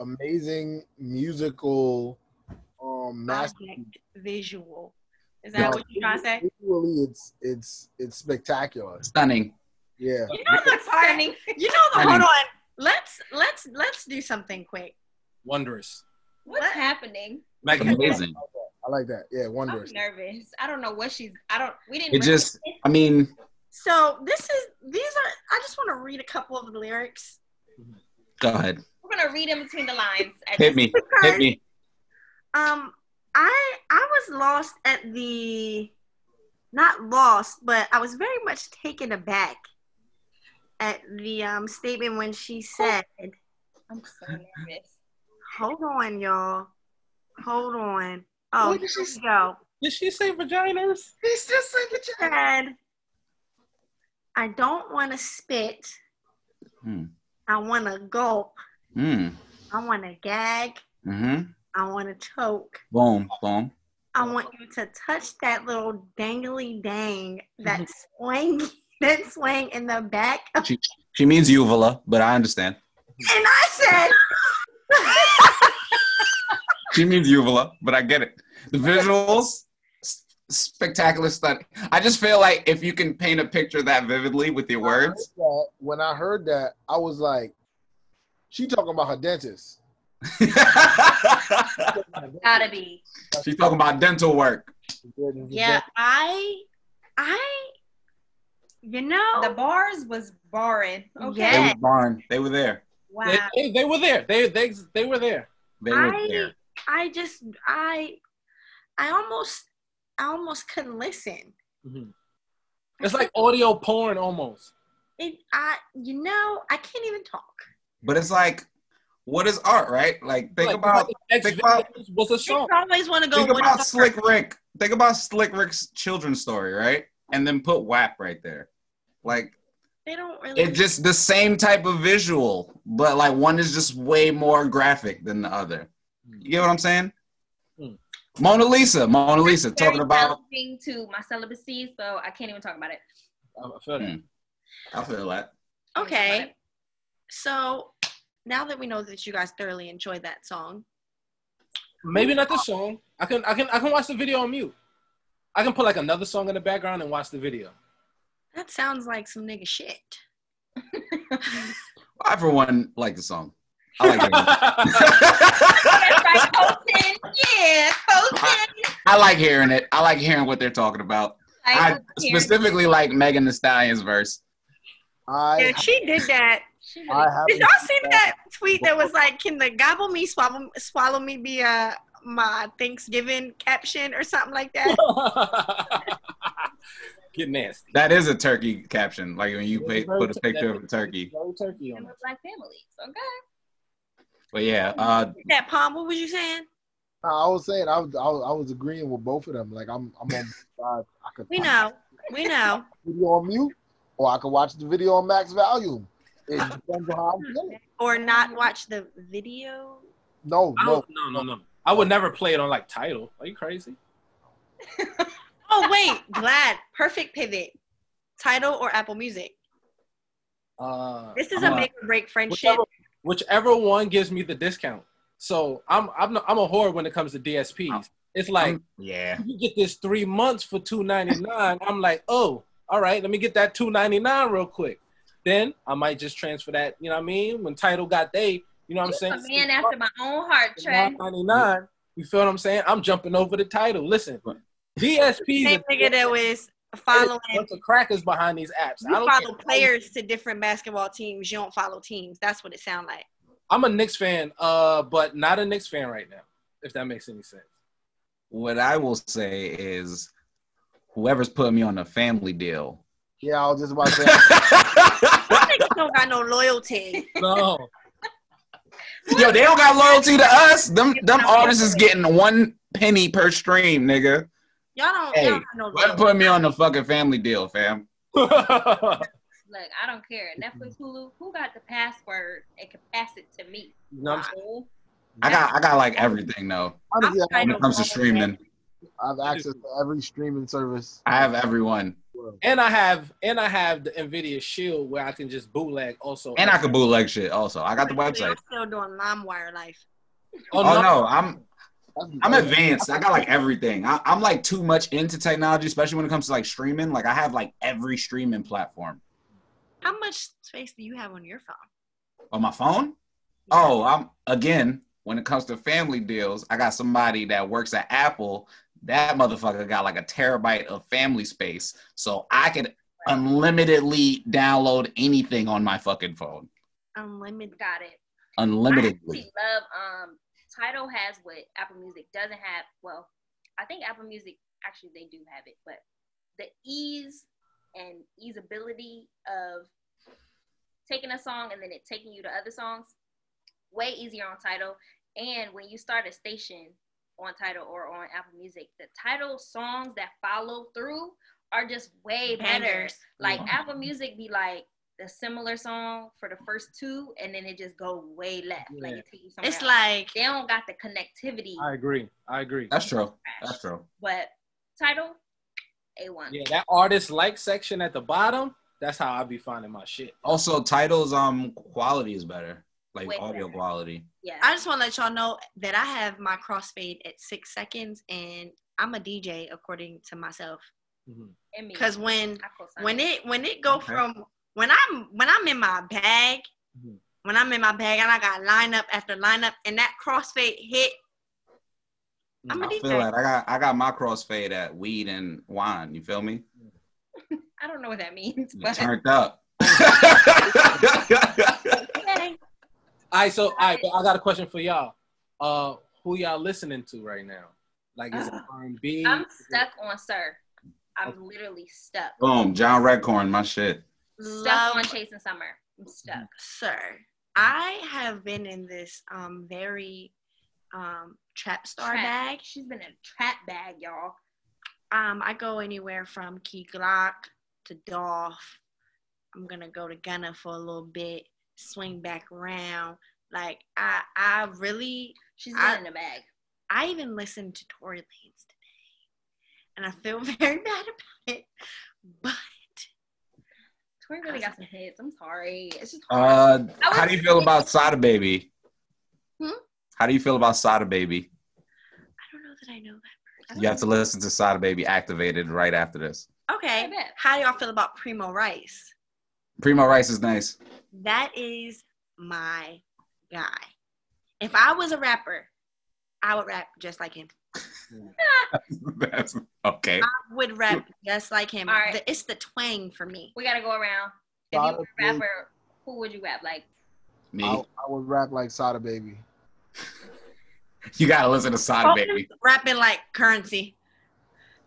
amazing musical um master. Visual. Is that what you're trying to say? Visually, it's it's it's spectacular. Stunning. Yeah. You know the part, You know the I hold on. Let's let's let's do something quick. Wondrous. What's What? happening? Magnificent. Amazing. I like that. Yeah, I'm wondrous. nervous. I don't know what she's. I don't. We didn't. It just I mean, So this is these are I just want to read a couple of the lyrics. go ahead. We're gonna read in between the lines. at Hit me. Hit me. Um I I was lost at the not lost, but I was very much taken aback at the um statement when she said, I'm so nervous. Hold on, y'all. Hold on. Oh, here we go. Did she say vaginas? He's just like said, I don't want to spit. Hmm. I want to gulp. Mm. I want to gag. Mm-hmm. I want to choke. Boom. Boom. I want you to touch that little dangly dang, that swing, that swing in the back. And She, she means uvula, but I understand. And I said, She means uvula, but I get it. The visuals, spectacular study. I just feel like if you can paint a picture that vividly with your words, I that- when I heard that, I was like, she talking about her dentist. Gotta be. she's talking about dental work. Yeah, I, I, you know, The bars was barring. Okay. They Yeah. were barn. They were there. wow. They, they, they were there. They they they were there. They were I, there. I just, I, I almost, I almost couldn't listen. Mhm. It's like audio porn almost. It, I, you know, I can't even talk. But it's like, what is art, right? Like, think Like, about X think about- videos was a You song. always want to go. think about the- Slick Rick. Think about Slick Rick's children's story, right? And then put WAP right there. Like, They don't really. it just the same type of visual, but like one is just way more graphic than the other. You get what I'm saying? Hmm. Mona Lisa, Mona Lisa, Very talking about. challenging to my celibacy, so I can't even talk about it. I feel that. Hmm. I feel that. okay, so now that we know that you guys thoroughly enjoyed that song, Maybe not the song. I can I can I can watch the video on mute. I can put like another song in the background and watch the video. that sounds like some nigga shit. I for one like the song. I like it. That's right, Colton. Yeah, Colton. I like hearing it. I like hearing what they're talking about. I was here. specifically like Megan Thee Stallion's verse. I Yeah, she did that. She really- I have Did y'all see that tweet that was like, "Can the gobble me, swallow, swallow me be a my Thanksgiving caption or something like that?" Get nasty. That is a turkey caption. Like when you pay, put a picture of a turkey. Very turkey on and it. the black families. Okay. But yeah, uh, that palm. What was you saying? I was saying I was, I was I was agreeing with both of them. Like I'm I'm on both. I could We know. We know. video on mute, or I could watch the video on max volume. It depends on how I'm feeling. Or not watch the video. No, I no, no, no, no. I would never play it on like Tidal. Are you crazy? Oh wait, glad. Perfect pivot. Tidal or Apple Music. Uh, This is I'm a a- make or break friendship. whichever, whichever one gives me the discount. So I'm I'm not, I'm a whore when it comes to DSPs. It's like Um, yeah. you get this three months for two ninety nine. I'm like, oh, all right, let me get that two ninety nine real quick. Then I might just transfer that. You know what I mean? When Tidal got they, you know what I'm saying? A man after my own heart, Trey. ninety nine. You feel what I'm saying? I'm jumping over the Tidal. Listen, DSPs Same are nigga that was following. bunch of crackers behind these apps. I You don't follow players to different basketball teams. You don't follow teams. That's what it sounds like. I'm a Knicks fan, uh, but not a Knicks fan right now. If that makes any sense. What I will say is, whoever's putting me on a family deal. Yeah, I was just about to say. Niggas don't got no loyalty. No, Yo, they don't got loyalty to us. Them them artists is getting one penny per stream, nigga. Y'all don't. Hey, y'all got no Whoever loyalty. put me on the fucking family deal, fam. Look, I don't care. Netflix, Hulu, who got the password and can pass it to me? you know what I'm saying? I got I got like everything though. Honestly, When it comes to streaming, I have access to every streaming service. I have everyone, And I have and I have the Nvidia Shield where I can just bootleg also. and I can bootleg shit. Also, I got the website. I'm still doing LimeWire life. Oh, Oh no. no, I'm I'm advanced. I got like everything. I, I'm like too much into technology, especially when it comes to like streaming. Like I have like every streaming platform How much space do you have on your phone? on my phone. Oh, I'm again. When it comes to family deals, I got somebody that works at Apple. That motherfucker got like a terabyte of family space, so I could unlimitedly download anything on my fucking phone. Unlimited. Got it. I actually love um Tidal has what Apple Music doesn't have. Well, I think Apple Music actually they do have it, but the ease and easeability of taking a song and then it taking you to other songs way easier on Tidal. And when you start a station on Tidal or on Apple Music, the Tidal songs that follow through are just way better. Bangers. Like Wow. Apple Music be like the similar song for the first two, and then it just go way left. Like it take you somewhere It's else. like they don't got the connectivity, I agree. I agree. That's true. That's true. but Tidal a one. Yeah, that artist like section at the bottom. That's how I be finding my shit. Also, Tidal's um quality is better, like Way audio better. quality. Yeah, I just want to let y'all know that I have my crossfade at six seconds, and I'm a DJ according to myself. Mhm. and me. Because when when it when it go Okay. from when I'm when I'm in my bag, Mhm. when I'm in my bag and I got lineup after lineup, and that crossfade hit, I'm a I DJ. feel that I got I got my crossfade at weed and wine. You feel me? I don't know what that means, but Turned up. okay. All right, so all right, but I got a question for y'all. Uh, who y'all listening to right now? Like, is it Uh, R&B? I'm stuck on Sir. I'm literally stuck. Boom, John Redcorn, my shit. Stuck love on Chasing Summer. I'm stuck. sir. I have been in this um very um trap star Trap. bag. She's been in a trap bag, y'all. Um, I go anywhere from Key Glock to Dolph. I'm gonna go to Gunna for a little bit, swing back around. Like I, I really, She's been I- in a bag. I even listened to Tory Lanez today, and I feel very bad about it. But Tory really got some hits. I'm sorry. It's just hard. Uh, how do you feel about Sada Baby? Hmm? How do you feel about Sada Baby? I don't know that I know that. You have to listen to Sada Baby activated right after this. Okay, how do y'all feel about Primo Rice? Primo Rice is nice. That is my guy. If I was a rapper, I would rap just like him. That's okay. I would rap just like him. All right. The- it's the twang for me. We gotta go around. If you were a rapper, who would you rap like? Me. I, I would rap like Sada Baby. You gotta listen to Sada Baby. Rapping like currency.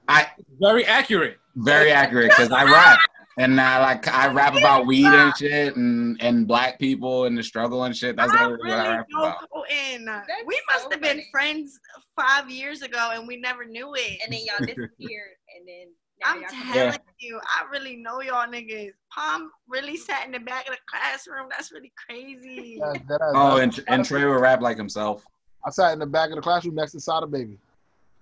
I Very accurate. very accurate because I rap and I like I rap about weed and shit and and black people and the struggle and shit. That's I literally what I really rap don't about. go in. That's We must so have been friends five years ago and we never knew it. And then y'all disappeared, and then I'm telling back. you, I really know y'all niggas. Palm really sat in the back of the classroom. That's really crazy. That- that- Oh, and and Trey would rap like himself. I sat in the back of the classroom next to Sada Baby.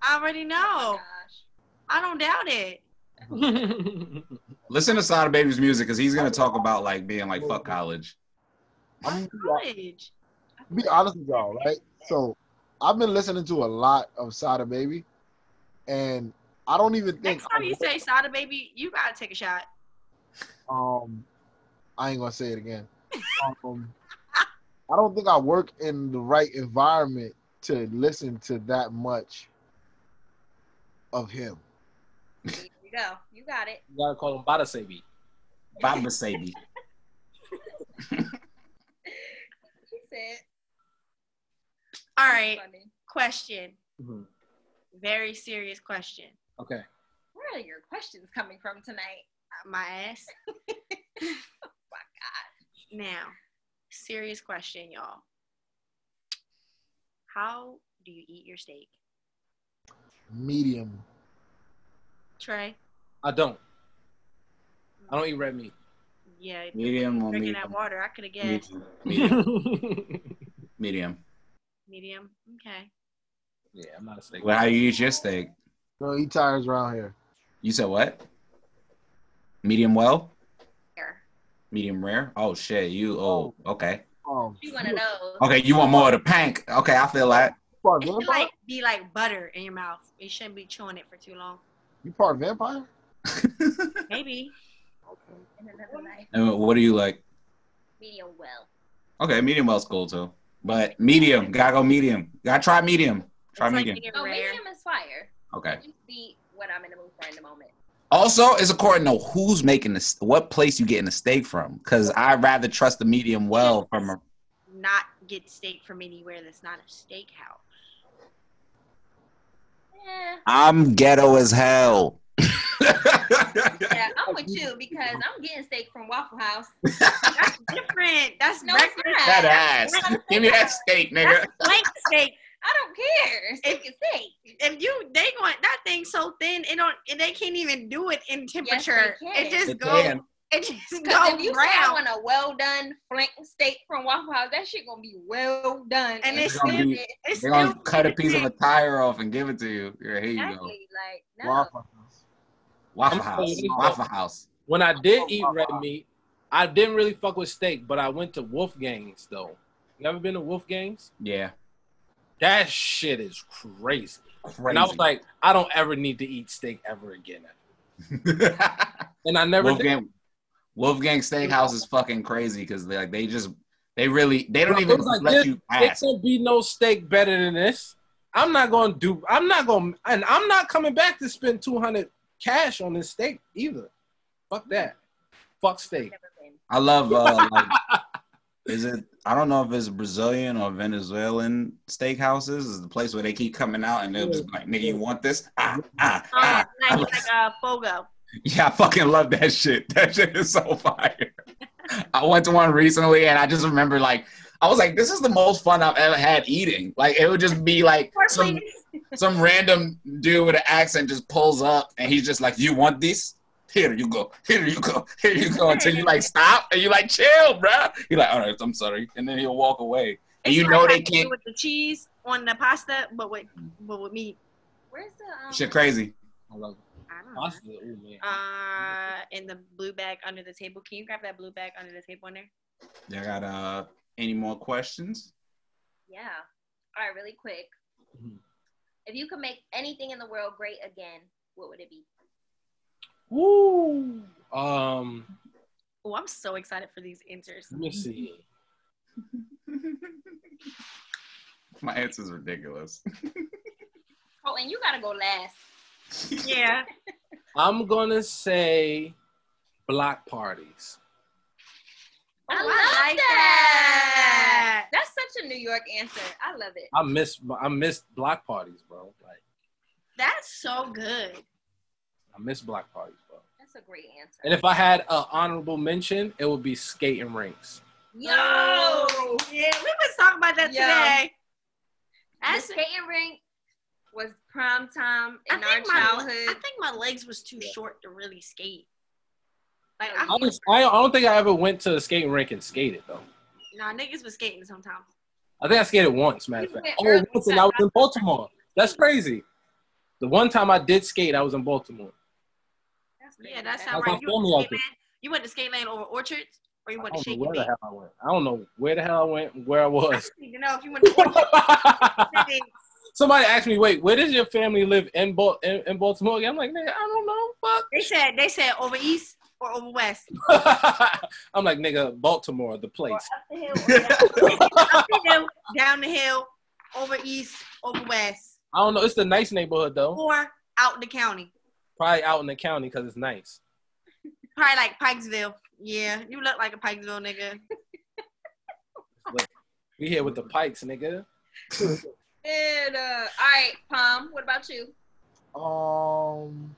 I already Oh know. my gosh. I don't doubt it. Listen to Sada Baby's music because he's gonna talk about like being like fuck college. I'm College. be honest with y'all, right? So I've been listening to a lot of Sada Baby, and I don't even think Next time I you say Sada baby, you gotta take a shot. um I ain't gonna say it again. Um, I don't think I work in the right environment to listen to that much of him. There you go. You got it. You gotta call him Badasebi. Baba Sabi. She said. All right, Funny. question. Mhm. Very serious question. Okay. Where are your questions coming from tonight? Uh, My ass. Oh my God. Now, serious question, y'all. How do you eat your steak? Medium. Trey? I don't. I don't eat red meat. Yeah, Medium you or drinking medium? that water, I could have guessed. Medium. Medium. Medium. Okay. yeah, I'm not a steak. Well, how you eat your steak? No, he tires around here. You said what? Medium well? Here. Medium rare? Oh shit, you oh okay. Um, She one of those. Okay, you want more of the pank. Okay, I feel that. you part It should vampire? like be like butter in your mouth. You shouldn't be chewing it for too long. You part vampire? Maybe. In another life. and what do you like? Medium well. Okay, medium well's cool too. But medium, gotta go medium. Gotta try medium. Try It's like medium. medium oh, No, medium is fire. Okay. You see what I'm in the mood for in the moment. Also, it's according to who's making this, what place you getting the steak from. Because I'd rather trust the medium well from a. Not get steak from anywhere that's not a steakhouse. Yeah. I'm ghetto as hell. Yeah, I'm with you because I'm getting steak from Waffle House. That's different. That's No, it's breakfast. not. that ass. Give me that steak, nigga. That's blank steak. I don't care. Steak is steak. If you they going that thing so thin, it don't and they can't even do it in temperature. can. it just They goes can. it just Because goes if you say I brown. want a well done flank steak from Waffle House, that shit gonna be well done. And it's gonna be- It's They're gonna cut a piece of a tire off and give it to you. Here, here you go. Like no. Waffle House. Waffle I'm House. telling Waffle House. When I did eat red meat, I didn't really fuck with steak, but I went to Wolfgang's though. You ever been to Wolfgang's? Yeah. That shit is crazy. Crazy. And I was like, I don't ever need to eat steak ever again. And I never did. Wolfgang, Wolfgang Steakhouse is fucking crazy because they like they just they really they don't even it was like let this. you There pass. can't be no steak better than this. I'm not gonna do. I'm not gonna, and I'm not coming back to spend 200 cash on this steak either. Fuck that. Fuck steak. I love uh like is it I don't know if it's Brazilian or Venezuelan steakhouses is the place where they keep coming out and they'll just like, nigga, you want this? Ah, ah, Um, ah. like like a fogo. Yeah, I fucking love that shit. That shit is so fire. I went to one recently and I just remember like I was like, this is the most fun I've ever had eating. Like it would just be like some some random dude with an accent just pulls up and he's just like, You want this? Here you go. Here you go. Here you go. Until you like stop and you like chill, bro. You're like, all right, I'm sorry. And then he'll walk away. And It's you know they you can't with the cheese on the pasta, but with but with meat. Where's the um, shit crazy. I love I don't know. pasta. Ooh, man. Uh, in the blue bag under the table. Can you grab that blue bag under the table in there? Yeah, I got uh any more questions? Yeah. All right, really quick. Mhm. If you could make anything in the world great again, what would it be? Woo. Um, Oh, I'm so excited for these answers. let me see. My answer's ridiculous. Oh, and you gotta go last. Yeah. I'm gonna say block parties. I, love like that. that. That's such a New York answer. I love it. I miss I miss block parties, bro. Like That's so good. I miss block parties, bro. That's a great answer. And if I had an honorable mention, it would be skating rinks. Yo, Oh, yeah, we was talking about that Yo. today. the skating rink was prime time I in our think my childhood. I think my legs was too short to really skate. Like I I, don't think I ever went to a skating rink and skated though. nah, niggas was skating sometimes. I think I skated once, matter of fact. Oh, once, and I was in Baltimore. That's crazy. The one time I did skate, I was in Baltimore. That's Yeah, that That's sounds right. You went, to skate land, you went to skate land over orchards, or you went to know where the hell I went. I don't know where the hell I went, where I was. You know, if you went Somebody asked me, "Wait, where does your family live in, Bal- in, in Baltimore?" I'm like, "Nigga, I don't know. Fuck." They said they said over east or over west. I'm like, "Nigga, Baltimore, the place." up the hill down. Up the hill, down the hill, over east, over west, I don't know. It's the nice neighborhood though. or out in the county. Probably out in the county because it's nice. Probably like Pikesville. Yeah, you look like a Pikesville nigga. We here with the Pikes, nigga. And uh, all right, Palm. What about you? Um,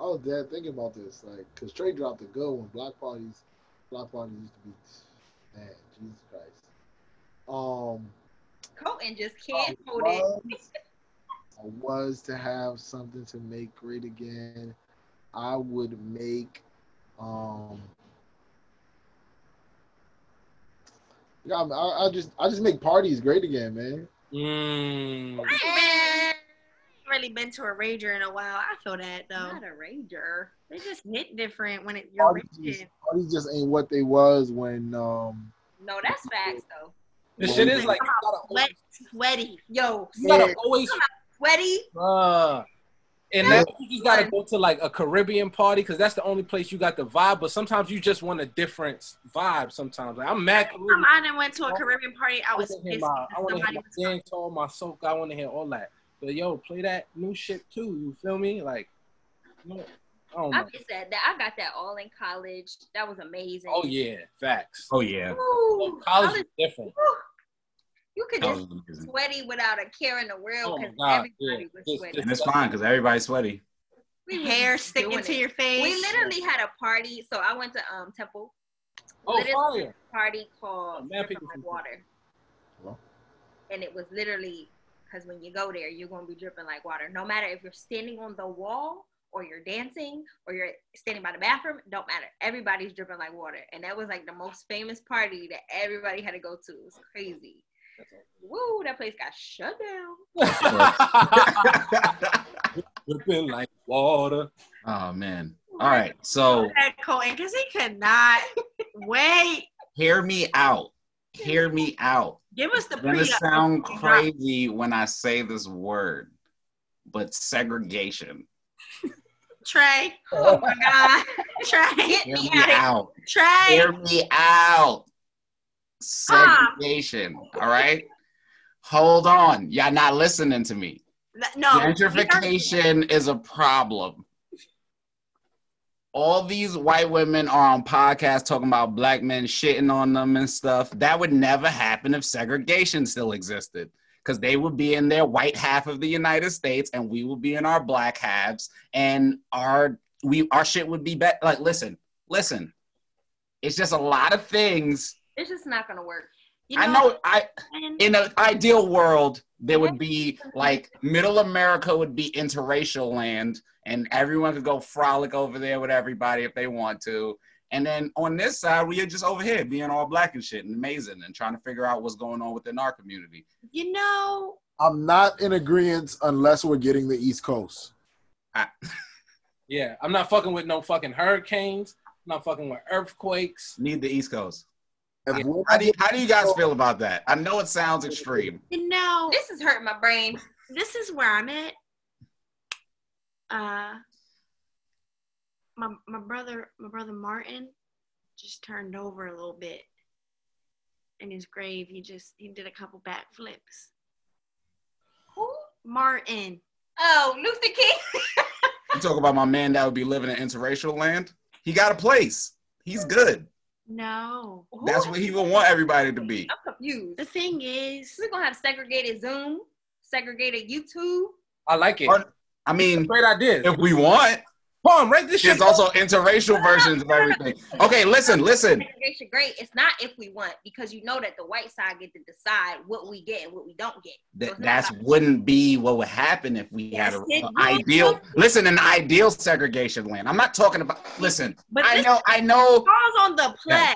I was dead thinking about this, like, cause Trey dropped a good one. Black parties, black parties used to be, man, Jesus Christ. Um, Colton just can't I hold it. was, I was to have something to make great again. I would make, um, yeah, I, I I just, I just make parties great again, man. Mm. I ain't been, really been to a rager in a while. I feel that though. Not a rager. They just hit different when it, you're Parties, just, parties just ain't what they was when, um, No, that's facts though. This shit is like, Wet, sweaty. Yo, you gotta always sweaty. Uh, and Yeah. that you just gotta go to like a Caribbean party because that's the only place you got the vibe. But sometimes you just want a different vibe. Sometimes like I'm mad. Time I done went to a Caribbean party, I I was want to pissed my, I because want to hear somebody my was talking. dance hall, my soca. I want to hear all that. But yo, play that new shit too. You feel me? Like, you know, I don't I know. just said that. I got that all in college. That was amazing. Oh yeah, facts. Oh yeah. Ooh, College college- is different. whew. You could That just was sweaty without a care in the world Oh because God, everybody yeah. was Just- sweaty. And it's fine because everybody's sweaty. We Hair sticking to it. your face. We literally had a party. So I went to um Temple. Oh Literally fire! party called Man, people from- Water. Well. And it was literally because when you go there, you're gonna be dripping like water. No matter if you're standing on the wall or you're dancing or you're standing by the bathroom, don't matter. Everybody's dripping like water. And that was like the most famous party that everybody had to go to. It was crazy. Woo, that place got shut down. Dripping like water. oh man. All right. So That Colton, because he could not wait. hear me out. Hear me out. Give us the It's gonna sound crazy when I say this word, but segregation. Trey. Oh my God. Trey. Get Hear me out out. Trey. Hear me out. Ah. Segregation. All right. Hold on. Y'all not listening to me. No. Gentrification is a problem. All these white women are on podcasts talking about black men shitting on them and stuff. That would never happen if segregation still existed. Because they would be in their white half of the United States and we would be in our black halves and our we our shit would be better. Like, listen, listen. It's just a lot of things. It's just not gonna work. You I know I and- in an ideal world, there would be like middle America would be interracial land and everyone could go frolic over there with everybody if they want to. And then on this side, we are just over here being all black and shit and amazing and trying to figure out what's going on within our community. you know, I'm not in agreement unless we're getting the East Coast. Yeah, I'm not fucking with no fucking hurricanes. I'm not fucking with earthquakes. Need the East Coast. If Yeah. How do you, how do you guys feel about that? I know it sounds extreme. you know, This is hurting my brain. this is where I'm at. Uh, my my brother, my brother Martin, just turned over a little bit in his grave. He just he did a couple backflips. Who? Martin, Oh, Luther King. You talk about my man that would be living in interracial land. He got a place. He's good. No. That's what he would want everybody to be. I'm confused. The thing is, We're gonna have segregated Zoom, segregated YouTube. I like it. Or- I mean, Great idea. if we want, Palm, write this shit. There's also interracial versions of everything. Okay, listen, listen. Segregation great. It's not if we want because you know that the white side get to decide what we get and what we don't get. That that's wouldn't be what would happen if we had a, Yes, it an would. ideal. Listen, an ideal segregation land. I'm not talking about. Listen, but I know, I know. falls on the play,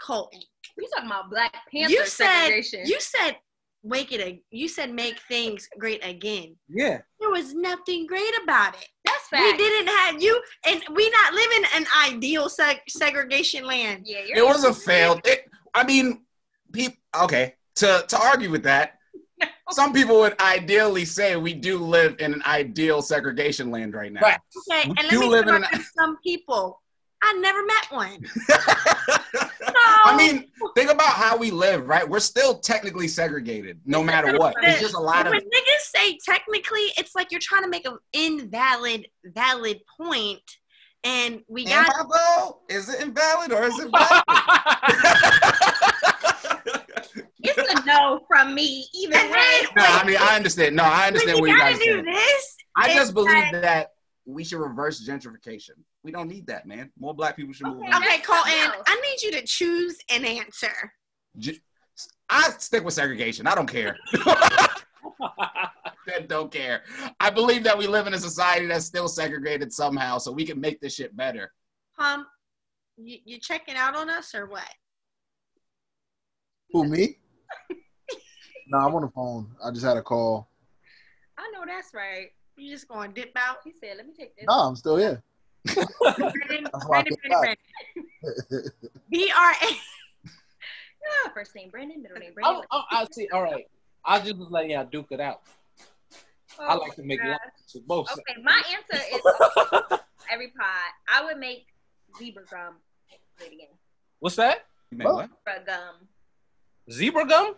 Colton. You talking about Black Panther You said segregation? you said wake it. A, you said make things great again. Yeah. There was nothing great about it. That's We didn't have you, and we not living in an ideal seg- segregation land. Yeah, you're It was a failed. It, I mean, people. Okay, to to argue with that, some people would ideally say we do live in an ideal segregation land right now. Right. Okay, We and let do me live in talk an- to some people. I never met one. I mean, think about how we live, right? We're still technically segregated, no matter what. It's just a lot of when niggas say technically, it's like you're trying to make an invalid valid point, and we got? Is it invalid or is it valid? It's a no from me even. No, I mean I understand. No, I when understand you what you gotta guys do saying. this. I just believe like- that we should reverse gentrification. We don't need that, man. More black people should move. Okay. in. Okay, That's Colton. I need you to choose an answer. I stick with segregation. I don't care. I don't care. I believe that we live in a society that's still segregated somehow, so we can make this shit better. Um, you, you checking out on us or what? Who me? no, I'm on the phone. I just had a call. I know that's right. You just going to dip out? He said, "Let me take this." No, I'm still here. Brandon, That's why I Brandon, Brandon. Brandon. B R A. Ah, First name Brandon, middle name I, Brandon. I, I see. All right. I'll just was letting y'all duke it out. I like to make Oh, love to both sides. Okay, my answer is every pod. I would make zebra gum. Say it again. What's that? You mean what? Zebra gum. Zebra gum?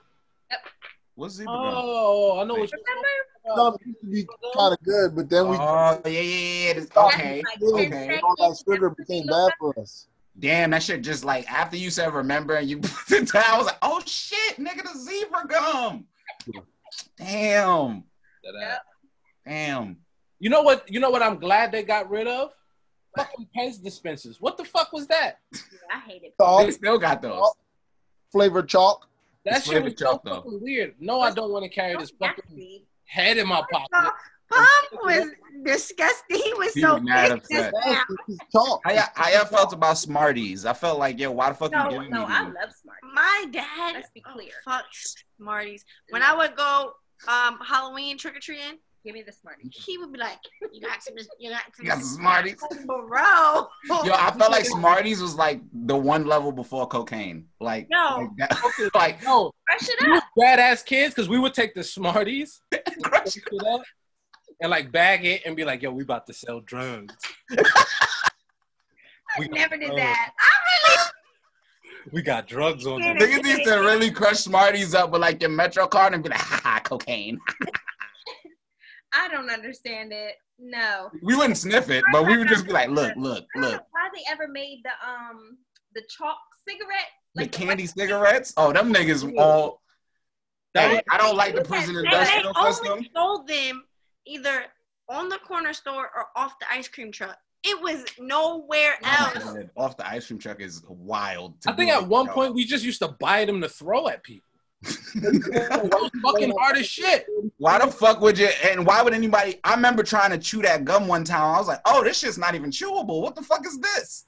What's zebra gum? Oh, I know what you're Remember? No, it used to be kind of good, but then we Oh yeah, yeah, yeah. this- Okay. Like Okay. all that sugar became bad for us. Damn, that shit just like after you said remember and you put it down, I was like, oh shit, nigga, the zebra gum. Damn. Yep. Damn. You know what? You know what? I'm glad they got rid of. Fucking Pez dispensers. What the fuck was that? Yeah, I hate it. They still got those. flavored chalk. That shit was so though. fucking weird. No, I don't want to carry this fucking head in my pocket. Pump was disgusting. He was He so was mad pissed upset. just now. It's chalk. How y'all, how y'all felt about Smarties? I felt like, yo, why the fuck No, you giving no, me I love Smarties. My dad. Let's be clear. Oh, fuck Smarties. When I would go um Halloween trick or treating, Give me the Smarties. he would be like, "You got some, you got some, You got some Smarties? bro." Yo, I felt like Smarties was like the one level before cocaine. Like, No. like, that, like No, Fresh it we was up. badass kids because we would take the Smarties crush it up, and like bag it and be like, "Yo, we about to sell drugs." we never did Oh. that. I really we got drugs on Yeah, them. Niggas used to really crush Smarties up with like your Metro card and be like, ha ha, cocaine. I don't understand it. No. We wouldn't sniff it, but we would just be like, look, look, I don't know look. why they ever made the um the chalk cigarette. The Like candy white- cigarettes? Oh, them niggas all. That Hey, I don't like the prison And they industrial only system. sold them either on the corner store or off the ice cream truck. It was nowhere else. God, Off the ice cream truck is wild. to I think at one yo. point we just used to buy them to throw at people. It was fucking hard as shit. Why the fuck would you? And why would anybody? I remember trying to chew that gum one time. I was like, "Oh, this shit's not even chewable. What the fuck is this?"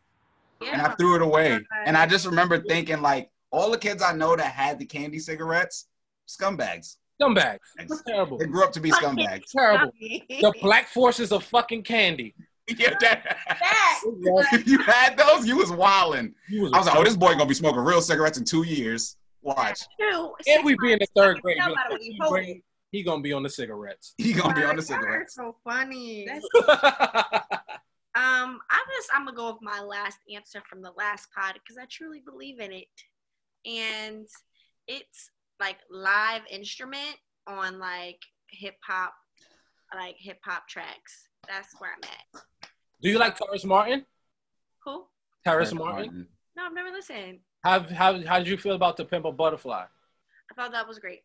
And I threw it away. And I just remember thinking, like, all the kids I know that had the candy cigarettes, scumbags. Scumbags. Terrible. They grew up to be scumbags. Terrible. The black forces of fucking candy. yeah, that, That. if you had those, you was wilding. You was I was like, "Oh, this boy gonna be smoking real cigarettes in two years." Watch, Two, and we be in the third grade. Tell Be by the like, he, bring- he gonna be on the cigarettes. he gonna be on the Y'all cigarettes. So funny. Um, I just I'm gonna go with my last answer from the last pod because I truly believe in it, and it's like live instrument on like hip hop, like hip hop tracks. That's where I'm at. Do you like Terrace Martin? Cool. Terrace Martin. No, I've never listened. How how how did you feel about the Pimp a Butterfly? I thought that was great.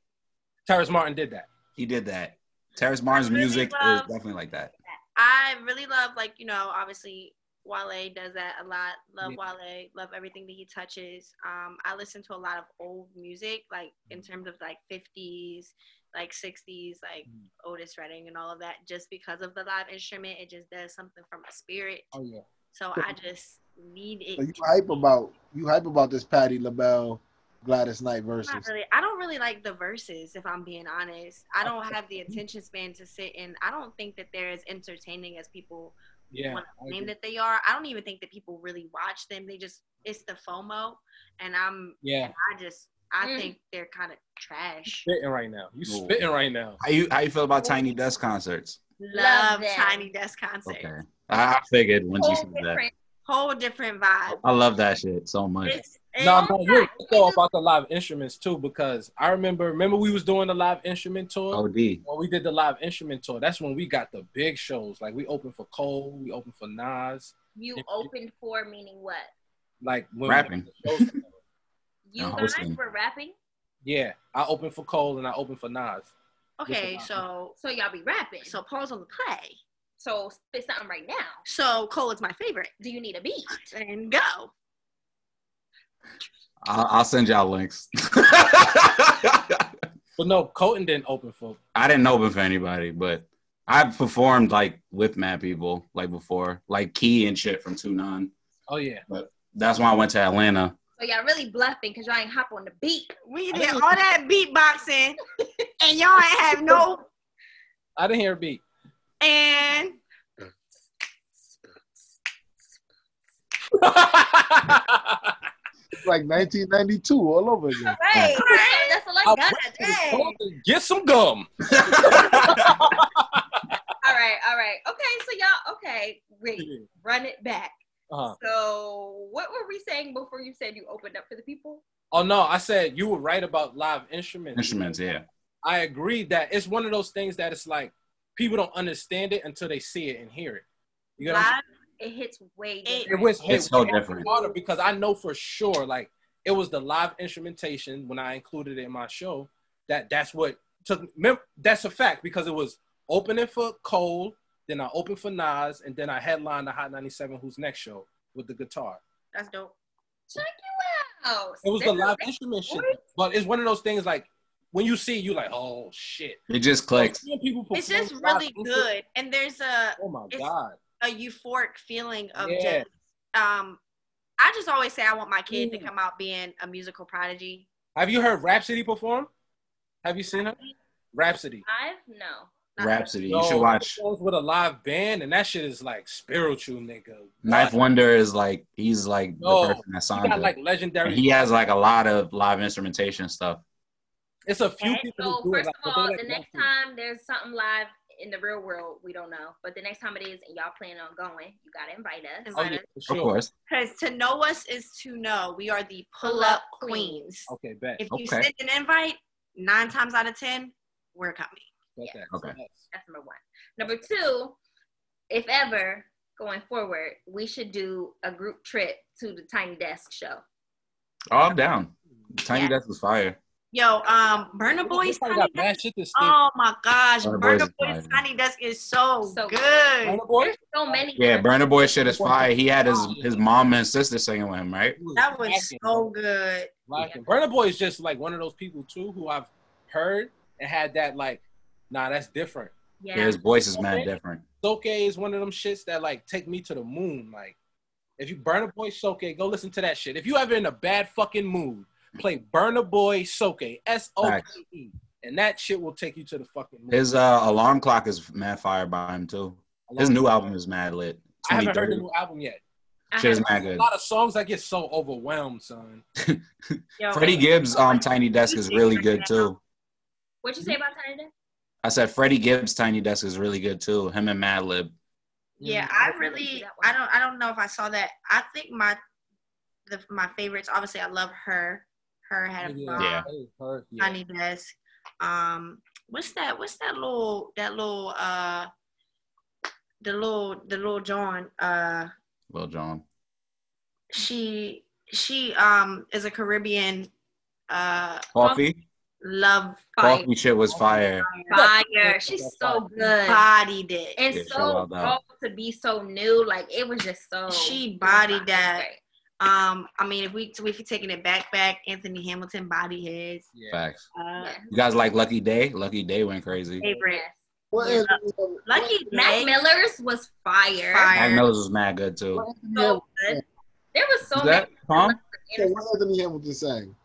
Terrace Martin did that. He did that. Terrace Martin's really music love- is definitely like that. I really love like you know obviously Wale does that a lot. Love Wale. Love everything that he touches. Um, I listen to a lot of old music like in terms of like 50s, like 60s, like Mm. Otis Redding and all of that. Just because of the live instrument, it just does something for my spirit. Oh yeah. So I just need it. So you hype about you hype about this Patti LaBelle Gladys Knight versus. Not really. I don't really like the verses, if I'm being honest. I don't have the attention span to sit and I don't think that they're as entertaining as people Yeah. want to claim that they are. I don't even think that people really watch them. They just it's the FOMO, and I'm Yeah. I just I Mm. think they're kind of trash. Spitting right now. You Ooh. spitting right now. How you how you feel about Tiny Desk concerts? Love them. Tiny Desk concerts. Okay, I I figured once you said that. Different. Whole different vibe. I love that shit so much. It's, and No, Oh no, my you're God. right about the live instruments too, because I remember remember we was doing the live instrument tour. OD. When we did the live instrument tour, that's when we got the big shows. Like we opened for Cole, we opened for Nas. You opened for meaning what? Like when Rapping. You And guys were rapping, yeah, I opened for Cole and I opened for Nas. okay, so so y'all be rapping. so pause on the play. So spit something right now. So Cole is my favorite. Do you need a beat? And go. I'll, I'll send y'all links. But no, Colton didn't open for. I didn't open for anybody, but I've performed like with mad people like before, like Key and shit from Two Nine. Oh yeah, But That's why I went to Atlanta. So y'all really bluffing because y'all ain't hop on the beat. We did all that beatboxing, and y'all ain't have no. I didn't hear a beat. And It's like 1992 all over again. Right. That's all I I got. went Dang. Get some gum. All right, all right. Okay, so y'all, okay, wait, run it back. Uh-huh. So, what were we saying before you said you opened up for the people? Oh no, I said you were right about live instruments. Instruments, yeah. I agree that it's one of those things that it's like people don't understand it until they see it and hear it. You know what I'm live, It hits way It- different. It was It's it so was different. harder because I know for sure, like it was the live instrumentation when I included it in my show. That that's what took. mem- That's a fact because it was opening for Cole, then I opened for Nas, and then I headlined the Hot 97 Who's Next show with the guitar. that's dope. Check you out. It was the live a- instrument shit, but it's one of those things like when you see, it, you like, oh shit. It just clicks. It's just really good, and there's a Oh my god. a euphoric feeling of Yeah. just. Um, I just always say I want my kid to Mm. come out being a musical prodigy. Have you heard Rapsody perform? Have you seen her? Rapsody. I've no. Rapsody. You Yo, should watch. she performs with a live band, and that shit is like spiritual, nigga. 9th Wonder is like he's like the person that He signed got it. like legendary. And he has like a lot of live instrumentation stuff. It's a few Okay, people so who first Like, of all, like the next time there's something live in the real world, we don't know. But the next time it is, and y'all plan on going, you gotta invite us. Oh, yeah, us. for Of course. Because to know us is to know we are the pull up queens. Oh, okay, bet. If you Okay. send an invite, nine times out of ten, we're coming. Bet Yeah. Okay. That's number one. Number two, if ever going forward, we should do a group trip to the Tiny Desk show. Oh, I'm down. Tiny Yeah. Desk was fire. Yo, um, Burna Boys Tiny Desk. shit to steal. Oh my gosh, Burna Burner Boys Boys is. Tiny Desk is so, So good. Burna Boy? There's so many. Yeah, good- Burna Boy shit is fire. He had his his mom and sister singing with him, right? That was rocking, so bro. good. Rocking. Burna Boy is just like one of those people too who I've heard and had that like, nah, that's different. Yeah. Yeah, his voice is mad different. Soke is one of them shits that like take me to the moon. Like, if you Burna Boy Soke, go listen to that shit. If you ever in a bad fucking mood, play Burna Boy Soke, S O K E, and that shit will take you to the fucking moon. His uh, alarm clock is mad fire by him too. His new album is mad lit. I haven't heard the new album yet. I Shit is have- mad A good. lot of songs I get so overwhelmed, son. Yo, Freddie Gibbs um Tiny Desk is really good too. What'd you say about Tiny Desk? I said Freddie Gibbs Tiny Desk is really good too. Him and Madlib. Yeah, Mm, I really. I don't, I don't know if I saw that. I think my, the my favorites. Obviously, I love her. Her had a bomb. Yeah. Her, yeah. Tiny Desk. Um, what's that? What's that little? That little. Uh, the little, the little John. Uh, little John. she, she um is a Caribbean. Uh, Koffee. love fire, Koffee shit was fire. Fire. She's so good. bodied it. And Yeah, so shout out that. raw to be so new. Like it was just so. She bodied that. great. Um, I mean, if we if we taking it back, back, Anthony Hamilton body his Yeah. Facts. uh, You guys like Lucky Daye? Lucky Daye went crazy. favorite. Yes. What Yeah. Anthony- Lucky Mac Miller's was fire. Fire. Mac Miller's was mad good too. Anthony So good. There was so Is many. that Tom? so what Anthony Hamilton sang?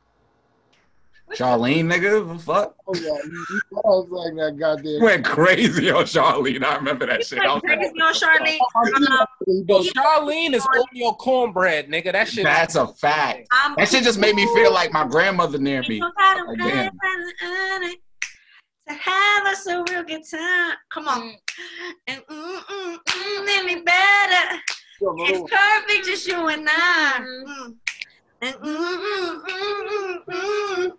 Charlene, nigga, the fuck? Oh yeah, you, you was like that goddamn. Went crazy on Charlene. I remember that shit. I was Like, like, Charlene. Um, Yo, Charlene is Oreo cornbread, nigga. That shit. That's a fact. I'm That shit just made me feel like my grandmother near me. You gotta Like, damn. To have us a real good time. Come on. Mm. And mm, mm, mm, any better. It's perfect, just you and I. Mm. And mm, mm, mm, mm, mm.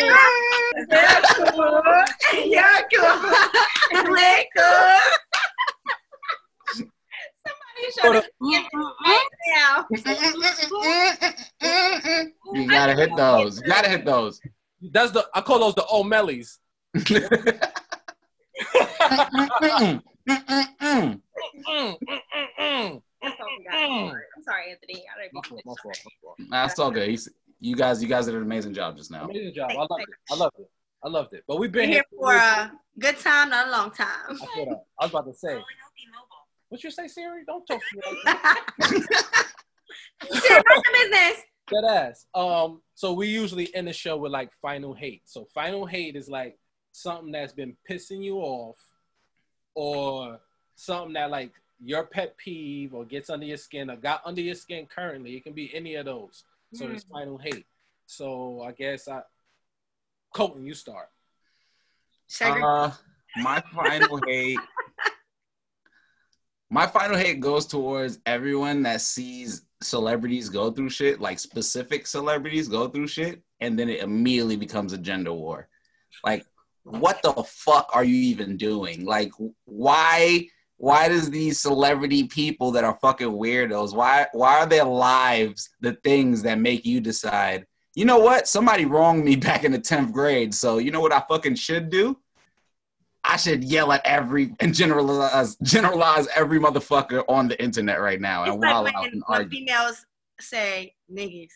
You're cool. You're cool. We're cool. Somebody show Go right now. You gotta hit those. You gotta hit those. That's the I call those the O'Mellies. Mm-mm. Mm-mm. That's all we got. I'm sorry. Anthony. I My don't even my fault, my fault. Nah, it's all good. He's- You guys, you guys did an amazing job just now. Amazing job. I loved it. I loved it. I loved it. But we've been We're here for a good time, not a long time. I, feel that. I was about to say. What you say, Siri? Don't talk to me like that. Shit, mind your business. That ass. Um, so we usually end the show with like final hate. So final hate is like something that's been pissing you off, or something that like your pet peeve or gets under your skin or got under your skin currently. It can be any of those. So it's final hate. So I guess I, Colton, you start. Segregate. Uh, my final hate. My final hate goes towards everyone that sees celebrities go through shit, like specific celebrities go through shit, and then it immediately becomes a gender war. Like, what the fuck are you even doing? Like, why? Why does these celebrity people that are fucking weirdos? Why? Why are their lives the things that make you decide? You know what? Somebody wronged me back in the tenth grade, so you know what I fucking should do? I should yell at every and generalize generalize every motherfucker on the internet right now It's and like when, out and argue. females say niggas.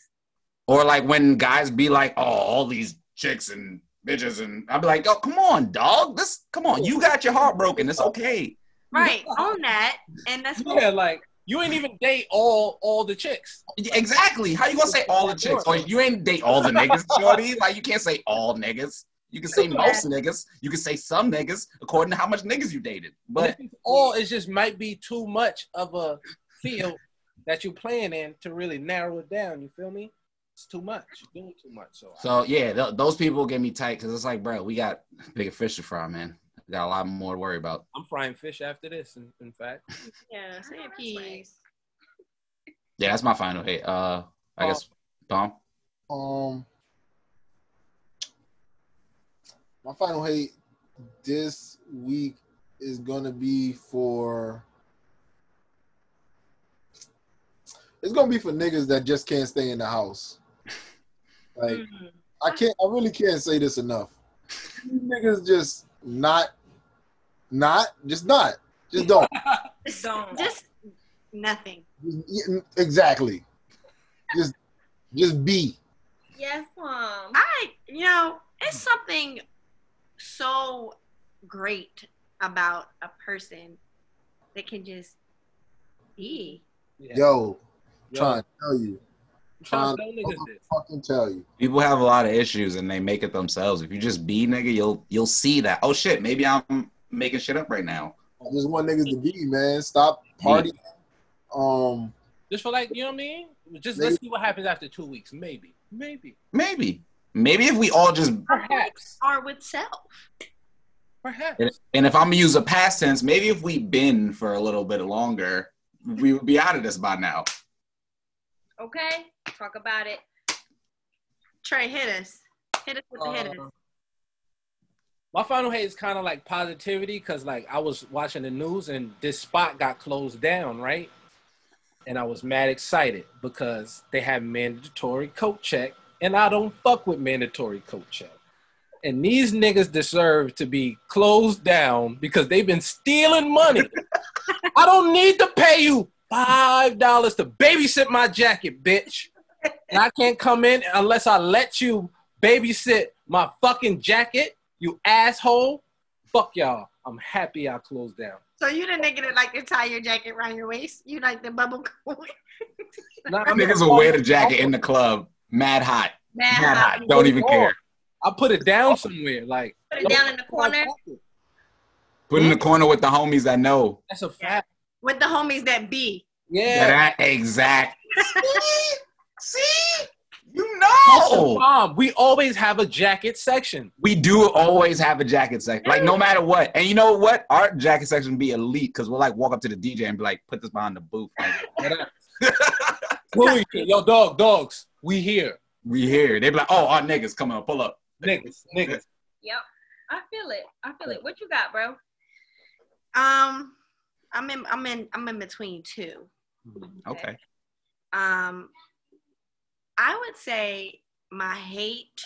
Or like when guys be like, "Oh, all these chicks and bitches," and I'd be like, "Oh, come on, dog. This, come on. You got your heart broken. It's okay." Right, own that. And that's Yeah, like you ain't even date all all the chicks. Exactly. How you gonna say all the chicks? Or you ain't date all the niggas, shorty. Like you can't say all niggas. You can say most niggas. You can say some niggas according to how much niggas you dated. But But all it just might be too much of a field that you're playing in to really narrow it down. You feel me? It's too much. You're doing too much. So, so yeah, th- those people get me tight because it's like, bro, we got bigger fish to fry, man. We got a lot more to worry about. I'm frying fish after this. In, in fact, yeah, say a piece. Yeah, that's my final hate. Uh, I guess Tom. Um, my final hate this week is gonna be for. It's gonna be for niggas that just can't stay in the house. Like Mm. I can't. I really can't say this enough. These niggas just not, not, just not, just don't. Just, Don't. just nothing. Just- exactly. Just, just be. Yes, mom. I, you know, it's something so great about a person that can just be. yeah. Yo, Yo, trying to tell you, I'm trying to tell niggas this. fucking tell you. People have a lot of issues and they make it themselves. If you just be nigga, you'll you'll see that. Oh shit, maybe I'm making shit up right now. I just want niggas to be, man. Stop partying. Um, Just for like, you know what I mean? Just let's see what happens after two weeks. Maybe, maybe, Maybe. Maybe if we all just perhaps, Are with self. perhaps. and- and if I'm gonna use a past tense, maybe if we been for a little bit longer, we would be out of this by now. Okay, talk about it. Trey, hit us. Hit us with the hitters. My final hate is kind of like positivity because like I was watching the news and this spot got closed down, right? And I was mad excited because they had mandatory coat check, and I don't fuck with mandatory coat check. And these niggas deserve to be closed down because they've been stealing money. I don't need to pay you five dollars to babysit my jacket, bitch. And I can't come in unless I let you babysit my fucking jacket, you asshole. Fuck y'all. I'm happy I closed down. So you the nigga that like to tie your jacket around your waist? You like the bubble coat? Nah, I Niggas will wear the jacket in the club. Mad hot. Mad Mad hot. hot. Don't even care. I put it down somewhere. Like Put it down in the corner Put in the corner with the homies that know. That's a fact. with the homies that be. Yeah. That exact. See? See? You know. bomb. We always have a jacket section. We do always have a jacket section. Like no matter what. And you know what? Our jacket section be elite because we'll like walk up to the DJ and be like, put this behind the booth. Like, Who we? Yo, dog, dogs. We here. we here. They be like, oh, our niggas come on, pull up. Niggas, niggas. Yep. I feel it. I feel it. What you got, bro? Um, I'm in. I'm in. I'm in between two. Okay. Um, I would say my hate.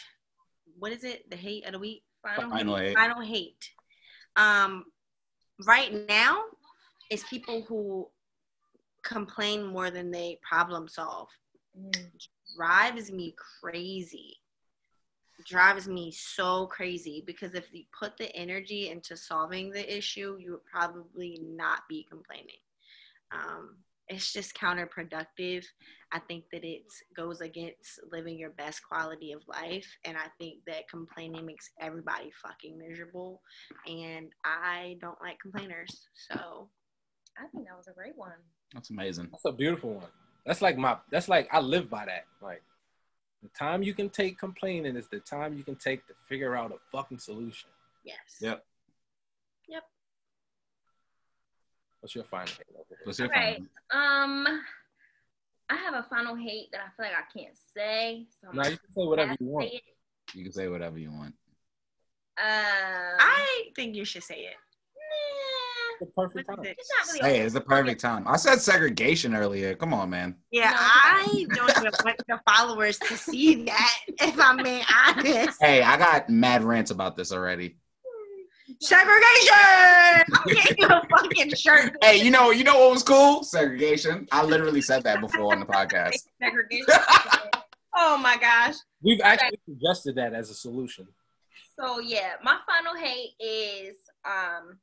What is it? The hate of the week. Final. Final eight. Final hate. Um, right now, is people who complain more than they problem solve. Mm. drives me crazy. Drives me so crazy because if you put the energy into solving the issue, you would probably not be complaining. Um, it's just counterproductive. I think that it goes against living your best quality of life, and I think that complaining makes everybody fucking miserable. And I don't like complainers, so I think that was a great one. That's amazing. That's a beautiful one. That's like my. That's like I live by that. Like the time you can take complaining is the time you can take to figure out a fucking solution. yes. Yep. Yep. What's your final? hate over here? Let's Right. Um, I have a final hate that I feel like I can't say. So I'm Now you can say whatever you want. You can say whatever you want. Um, I think you should say it. nah, The perfect time. it's not really. Hey, it's the perfect time. I said segregation earlier. Come on, man. Yeah, No, I don't even want the followers to see that, if I'm being honest. Hey, I got mad rants about this already. Segregation! I'm getting you a fucking shirt. Hey, you know, you know what was cool? Segregation. I literally said that before on the podcast. Segregation. oh my gosh. We've actually suggested that as a solution. So yeah, my final hate is um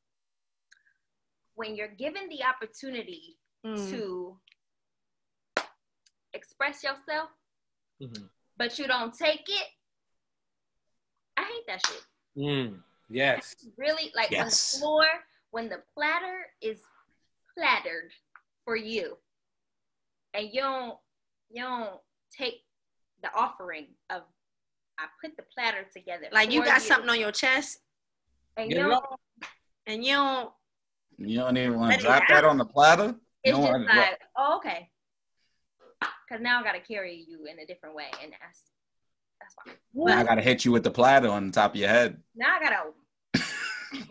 when you're given the opportunity Mm. to express yourself, Mhm. but you don't take it. I hate that shit. Mm, yes. Really, like Yes. when the floor, when the platter is plattered for you, and you don't, you don't take the offering of, I put the platter together. Like you for got something on your chest and Get you don't, and you don't. You don't even want to drop that on the platter? it's You just don't wanna like, oh, okay. Because now I got to carry you in a different way, and that's that's fine. I gotta hit you with the platter on the top of your head. Now I gotta Now you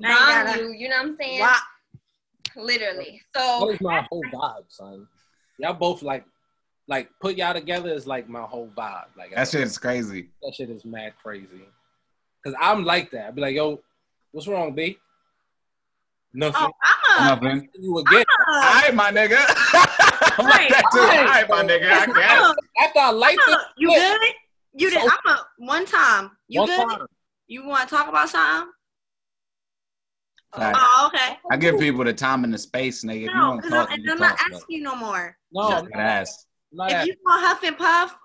wrong you. You know what I'm saying? Wow. Literally. That So is my whole vibe, son. Y'all both like, like put y'all together is like my whole vibe. Like That shit is crazy. that shit is mad crazy. Cause I'm like that. I'd be like, yo, what's wrong, B? Nothing. Oh, I'm a. Nothing. You again. I'm All a right, my nigga. I'm like that too. All right. right, my nigga. I I'm guess. a- After I like I'm this, you good? You did. So- I'm a one time. You one good? time. You want to talk about something? Fact. Oh, okay. I give people the time and the space, nigga. If you No, because I'm, you I'm can not talk. asking you no more. No, So- I'm But not, ass. If asking. you want huff and puff,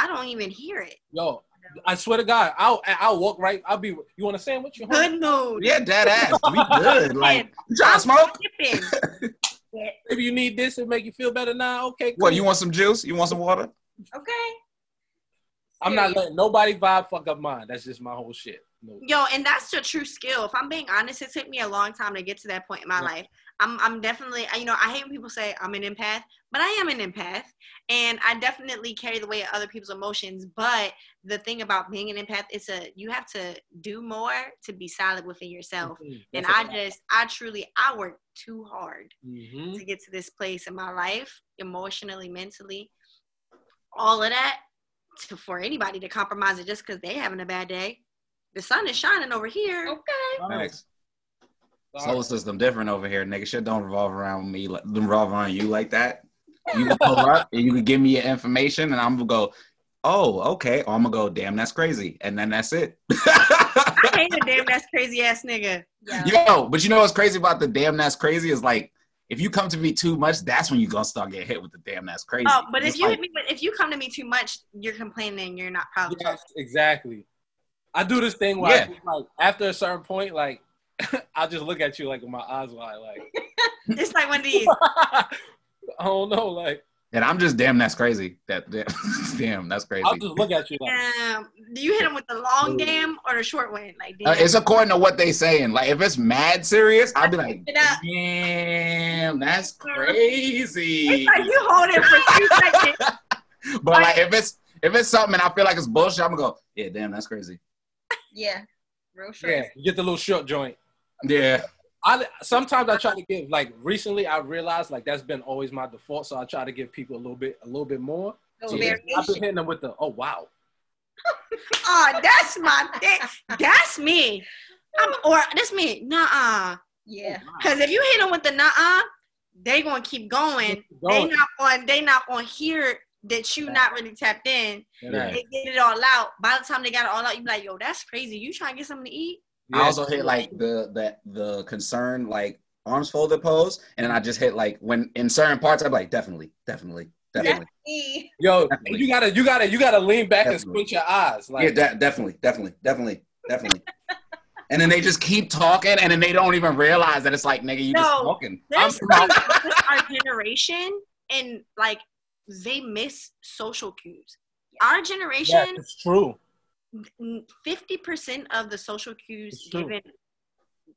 I don't even hear it. Yo, I swear to God, I'll I'll walk right. I'll be. You want a sandwich? You hungry? Good mood. Yeah, dead ass. We good. Like, you trying to smoke? Sipping. Maybe you need this to make you feel better now. Okay, cool. What, you want some juice? You want some water? Okay. I'm not letting nobody vibe fuck up mine. That's just my whole shit. No. Yo, and that's a true skill. If I'm being honest, it took me a long time to get to that point in my Yeah. life. I'm, I'm definitely, you know, I hate when people say I'm an empath, but I am an empath, and I definitely carry the weight of other people's emotions. But the thing about being an empath is a you have to do more to be solid within yourself. Mhm. And I just, I truly, I work too hard Mhm. to get to this place in my life, emotionally, mentally, all of that, to, for anybody to compromise it just because they having a bad day. The sun is shining over here. Okay. Thanks. Solar system different over here, nigga. Shit don't revolve around me, like, don't revolve around you like that. You can pull up and you can give me your information, and I'm gonna go, oh, okay. Or I'm gonna go, damn, that's crazy, and then that's it. I hate a damn that's crazy ass nigga. Yeah. Yo, but you know what's crazy about the damn that's crazy is like if you come to me too much, that's when you're gonna start getting hit with the damn. That's crazy. Oh, but if you like- hit me, if you come to me too much, you're complaining. You're not proud. Yes, exactly. I do this thing where I Yeah. do, like after a certain point, like I'll just look at you like with my eyes wide, like It's like one of these. I don't know, like and I'm just damn. That's crazy. That damn, damn that's crazy. I'll just look at you like Um, do you hit them with the long damn or the short one? Like, Uh, it's according to what they saying. Like if it's mad serious, I'd be like, damn, that's crazy. It's like you hold it for two seconds. But like if it's if it's something and I feel like it's bullshit, I'm gonna go, yeah, damn, that's crazy. Yeah. Real short. yeah, you get the little short joint. Yeah. I sometimes I try to give like recently I realized like that's been always my default, so I try to give people a little bit a little bit more. Little So, yeah, I've been hitting them with the oh wow. Oh, that's my thing. That's me. I'm, or that's me. nah uh Yeah. Because if you hit them with the nah uh they gonna keep going. They Going. not on. They not gonna hear that you not really tapped in. Yeah. They get it all out. By the time they got it all out, you be like, yo, that's crazy. You trying to get something to eat? I also hit like the the the concern like arms folded pose, and then I just hit like when in certain parts I'm like definitely, definitely, definitely, E. Yo, Definitely. you gotta you gotta you gotta lean back and squint your eyes. Like yeah, de- definitely, definitely, definitely, definitely. and then they just keep talking, and then they don't even realize that it's like nigga, you just No. talking. There's I'm- something our generation, and like they miss social cues. Our yeah, generation, it's true. fifty percent of the social cues It's given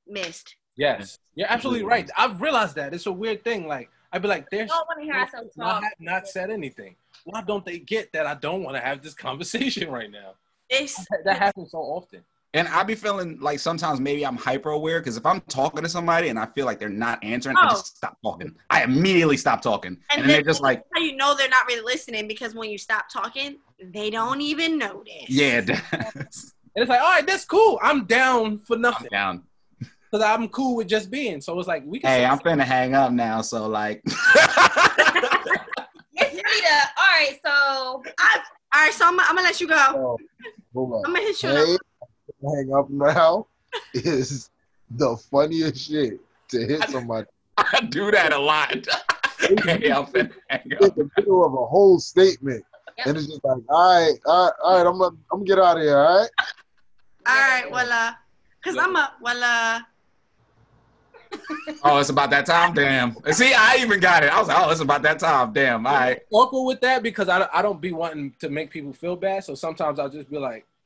missed. Yes, you're absolutely right. I've realized that it's a weird thing. Like I'd be like, there's Don't want to hear ourselves I have not said anything. Why don't they get that I don't want to have this conversation right now? It's That happens so often. And I be feeling like sometimes maybe I'm hyper aware because if I'm talking to somebody and I feel like they're not answering, I Oh. just stop talking. I immediately stop talking, and, And then they're just like, how you know they're not really listening because when you stop talking, they don't even notice. yeah, And it's like, all right, that's cool. I'm down for I'm nothing down. because I'm cool with just being. So it's like we can. Hey, I'm finna hang up now, so like, Yes, Rita. All right, so I, all right, so I'm, I'm gonna let you go. Oh, hold on. I'm gonna hit you. Hey, hang up now is the funniest shit to hit somebody I do that a lot. hey, I'm finna hang in the middle of a whole statement. Yep. And it's just like, all right, all right, all right, I'm gonna, I'm gonna get out of here, all right? All right, well, uh, cause I'm a well, uh, Oh, it's about that time. Damn. See, I even got it. I was like, oh, it's about that time. Damn. All right. awkward with that because I, I don't be wanting to make people feel bad. So sometimes I'll just be like, How you even-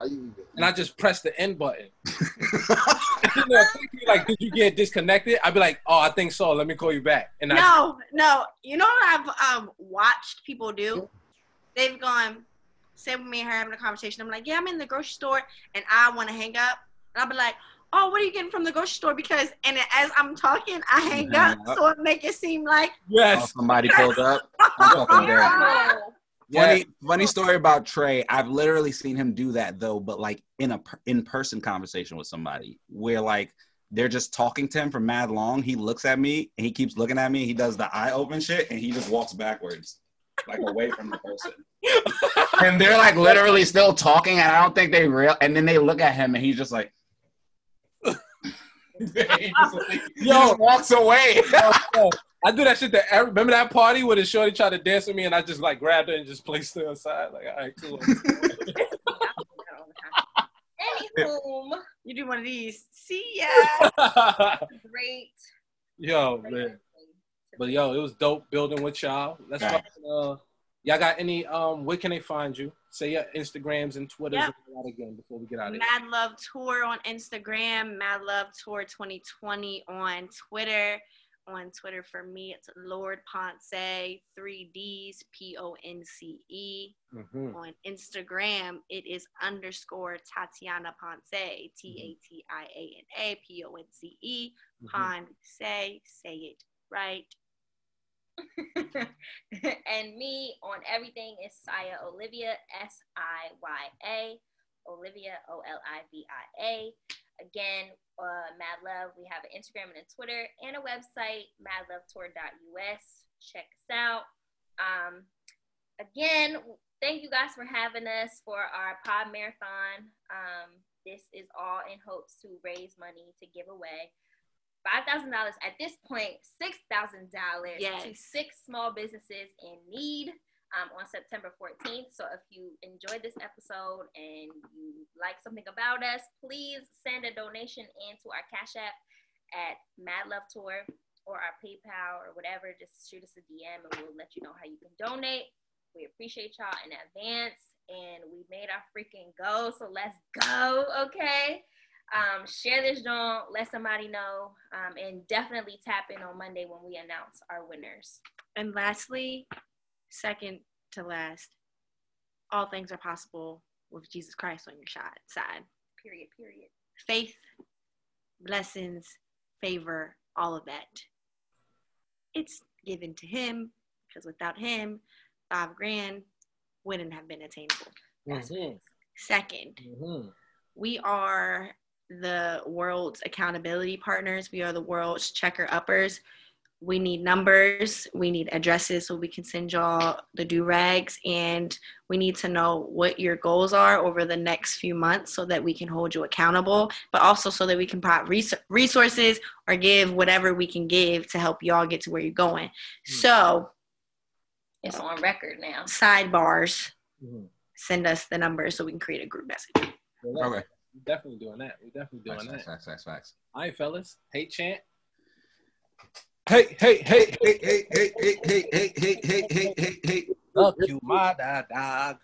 and I just press the end button. you know, if like, did you get disconnected? I'd be like, oh, I think so. Let me call you back. And I, no, no. You know what I've um watched people do? They've gone, say with me and her having a conversation. I'm like, yeah, I'm in the grocery store, and I want to hang up, and I'll be like. Oh, what are you getting from the grocery store? Because and as I'm talking, I hang up, so it make it seem like Oh, yes, somebody pulled up. I'm fucking dead. no. yes. Funny, funny story about Trey. I've literally seen him do that though, but like in a per- in-person conversation with somebody, where like they're just talking to him for mad long. He looks at me and he keeps looking at me. He does the eye open shit and he just walks backwards, like away from the person. and they're like literally still talking, and I don't think they real. And then they look at him and he's just like. he just, like, Yo. walks away. I do that shit to every, remember that party where the shorty tried to dance with me and I just like grabbed her and just placed her aside. Like, all right, cool. Anywho, you do one of these. See ya. great. yo, man. But yo, it was dope building with y'all. Let's Right. fucking, uh y'all got any um where can they find you? Say your Instagrams and Twitters Yep. and that again before we get out of here. Mad Love Tour on Instagram, Mad Love Tour 2020 on Twitter. On Twitter for me, it's Lord Ponce, three D's, P O N C E. Mhm. On Instagram, it is underscore Tatiana Ponce, T A T I A N A P O N C E. Mhm. Ponce, say it right. and me on everything is Siya Olivia, S I Y A, Olivia, O L I V I A. Again, uh, Mad Love, we have an Instagram and a Twitter and a website, madlovetour.us. Check us out. Um, again, thank you guys for having us for our pod marathon. Um, this is all in hopes to raise money to give away. five thousand dollars at this point, six thousand dollars to six small businesses in need um, on September 14th. So if you enjoyed this episode and you like something about us, please send a donation into our Cash App at Mad Love Tour or our PayPal or whatever. Just shoot us a DM and we'll let you know how you can donate. We appreciate y'all in advance. And we made our freaking goal. So let's go, okay? Um, share this joint, let somebody know, um, and definitely tap in on Monday when we announce our winners. And lastly, second to last, all things are possible with Jesus Christ on your shi- side. Period, period. Faith, blessings, favor, all of that. It's given to him because without him, five grand wouldn't have been attainable. Mhm. Second, Mhm. we are the world's accountability partners. We are the world's checker uppers. We need numbers. We need addresses so we can send y'all the do rags. And we need to know what your goals are over the next few months so that we can hold you accountable, but also so that we can provide res- resources or give whatever we can give to help y'all get to where you're going. So, It's on record now. sidebars, Mhm. send us the numbers so we can create a group message. Well, Okay. We're definitely doing that. We're definitely doing Facts, that. facts, facts, facts. All right, fellas. Hey, chant. Hey, hey, hey, Hey, hey, hey, hey, hey, hey, hey, hey, hey, hey, hey. Fuck you, my dog.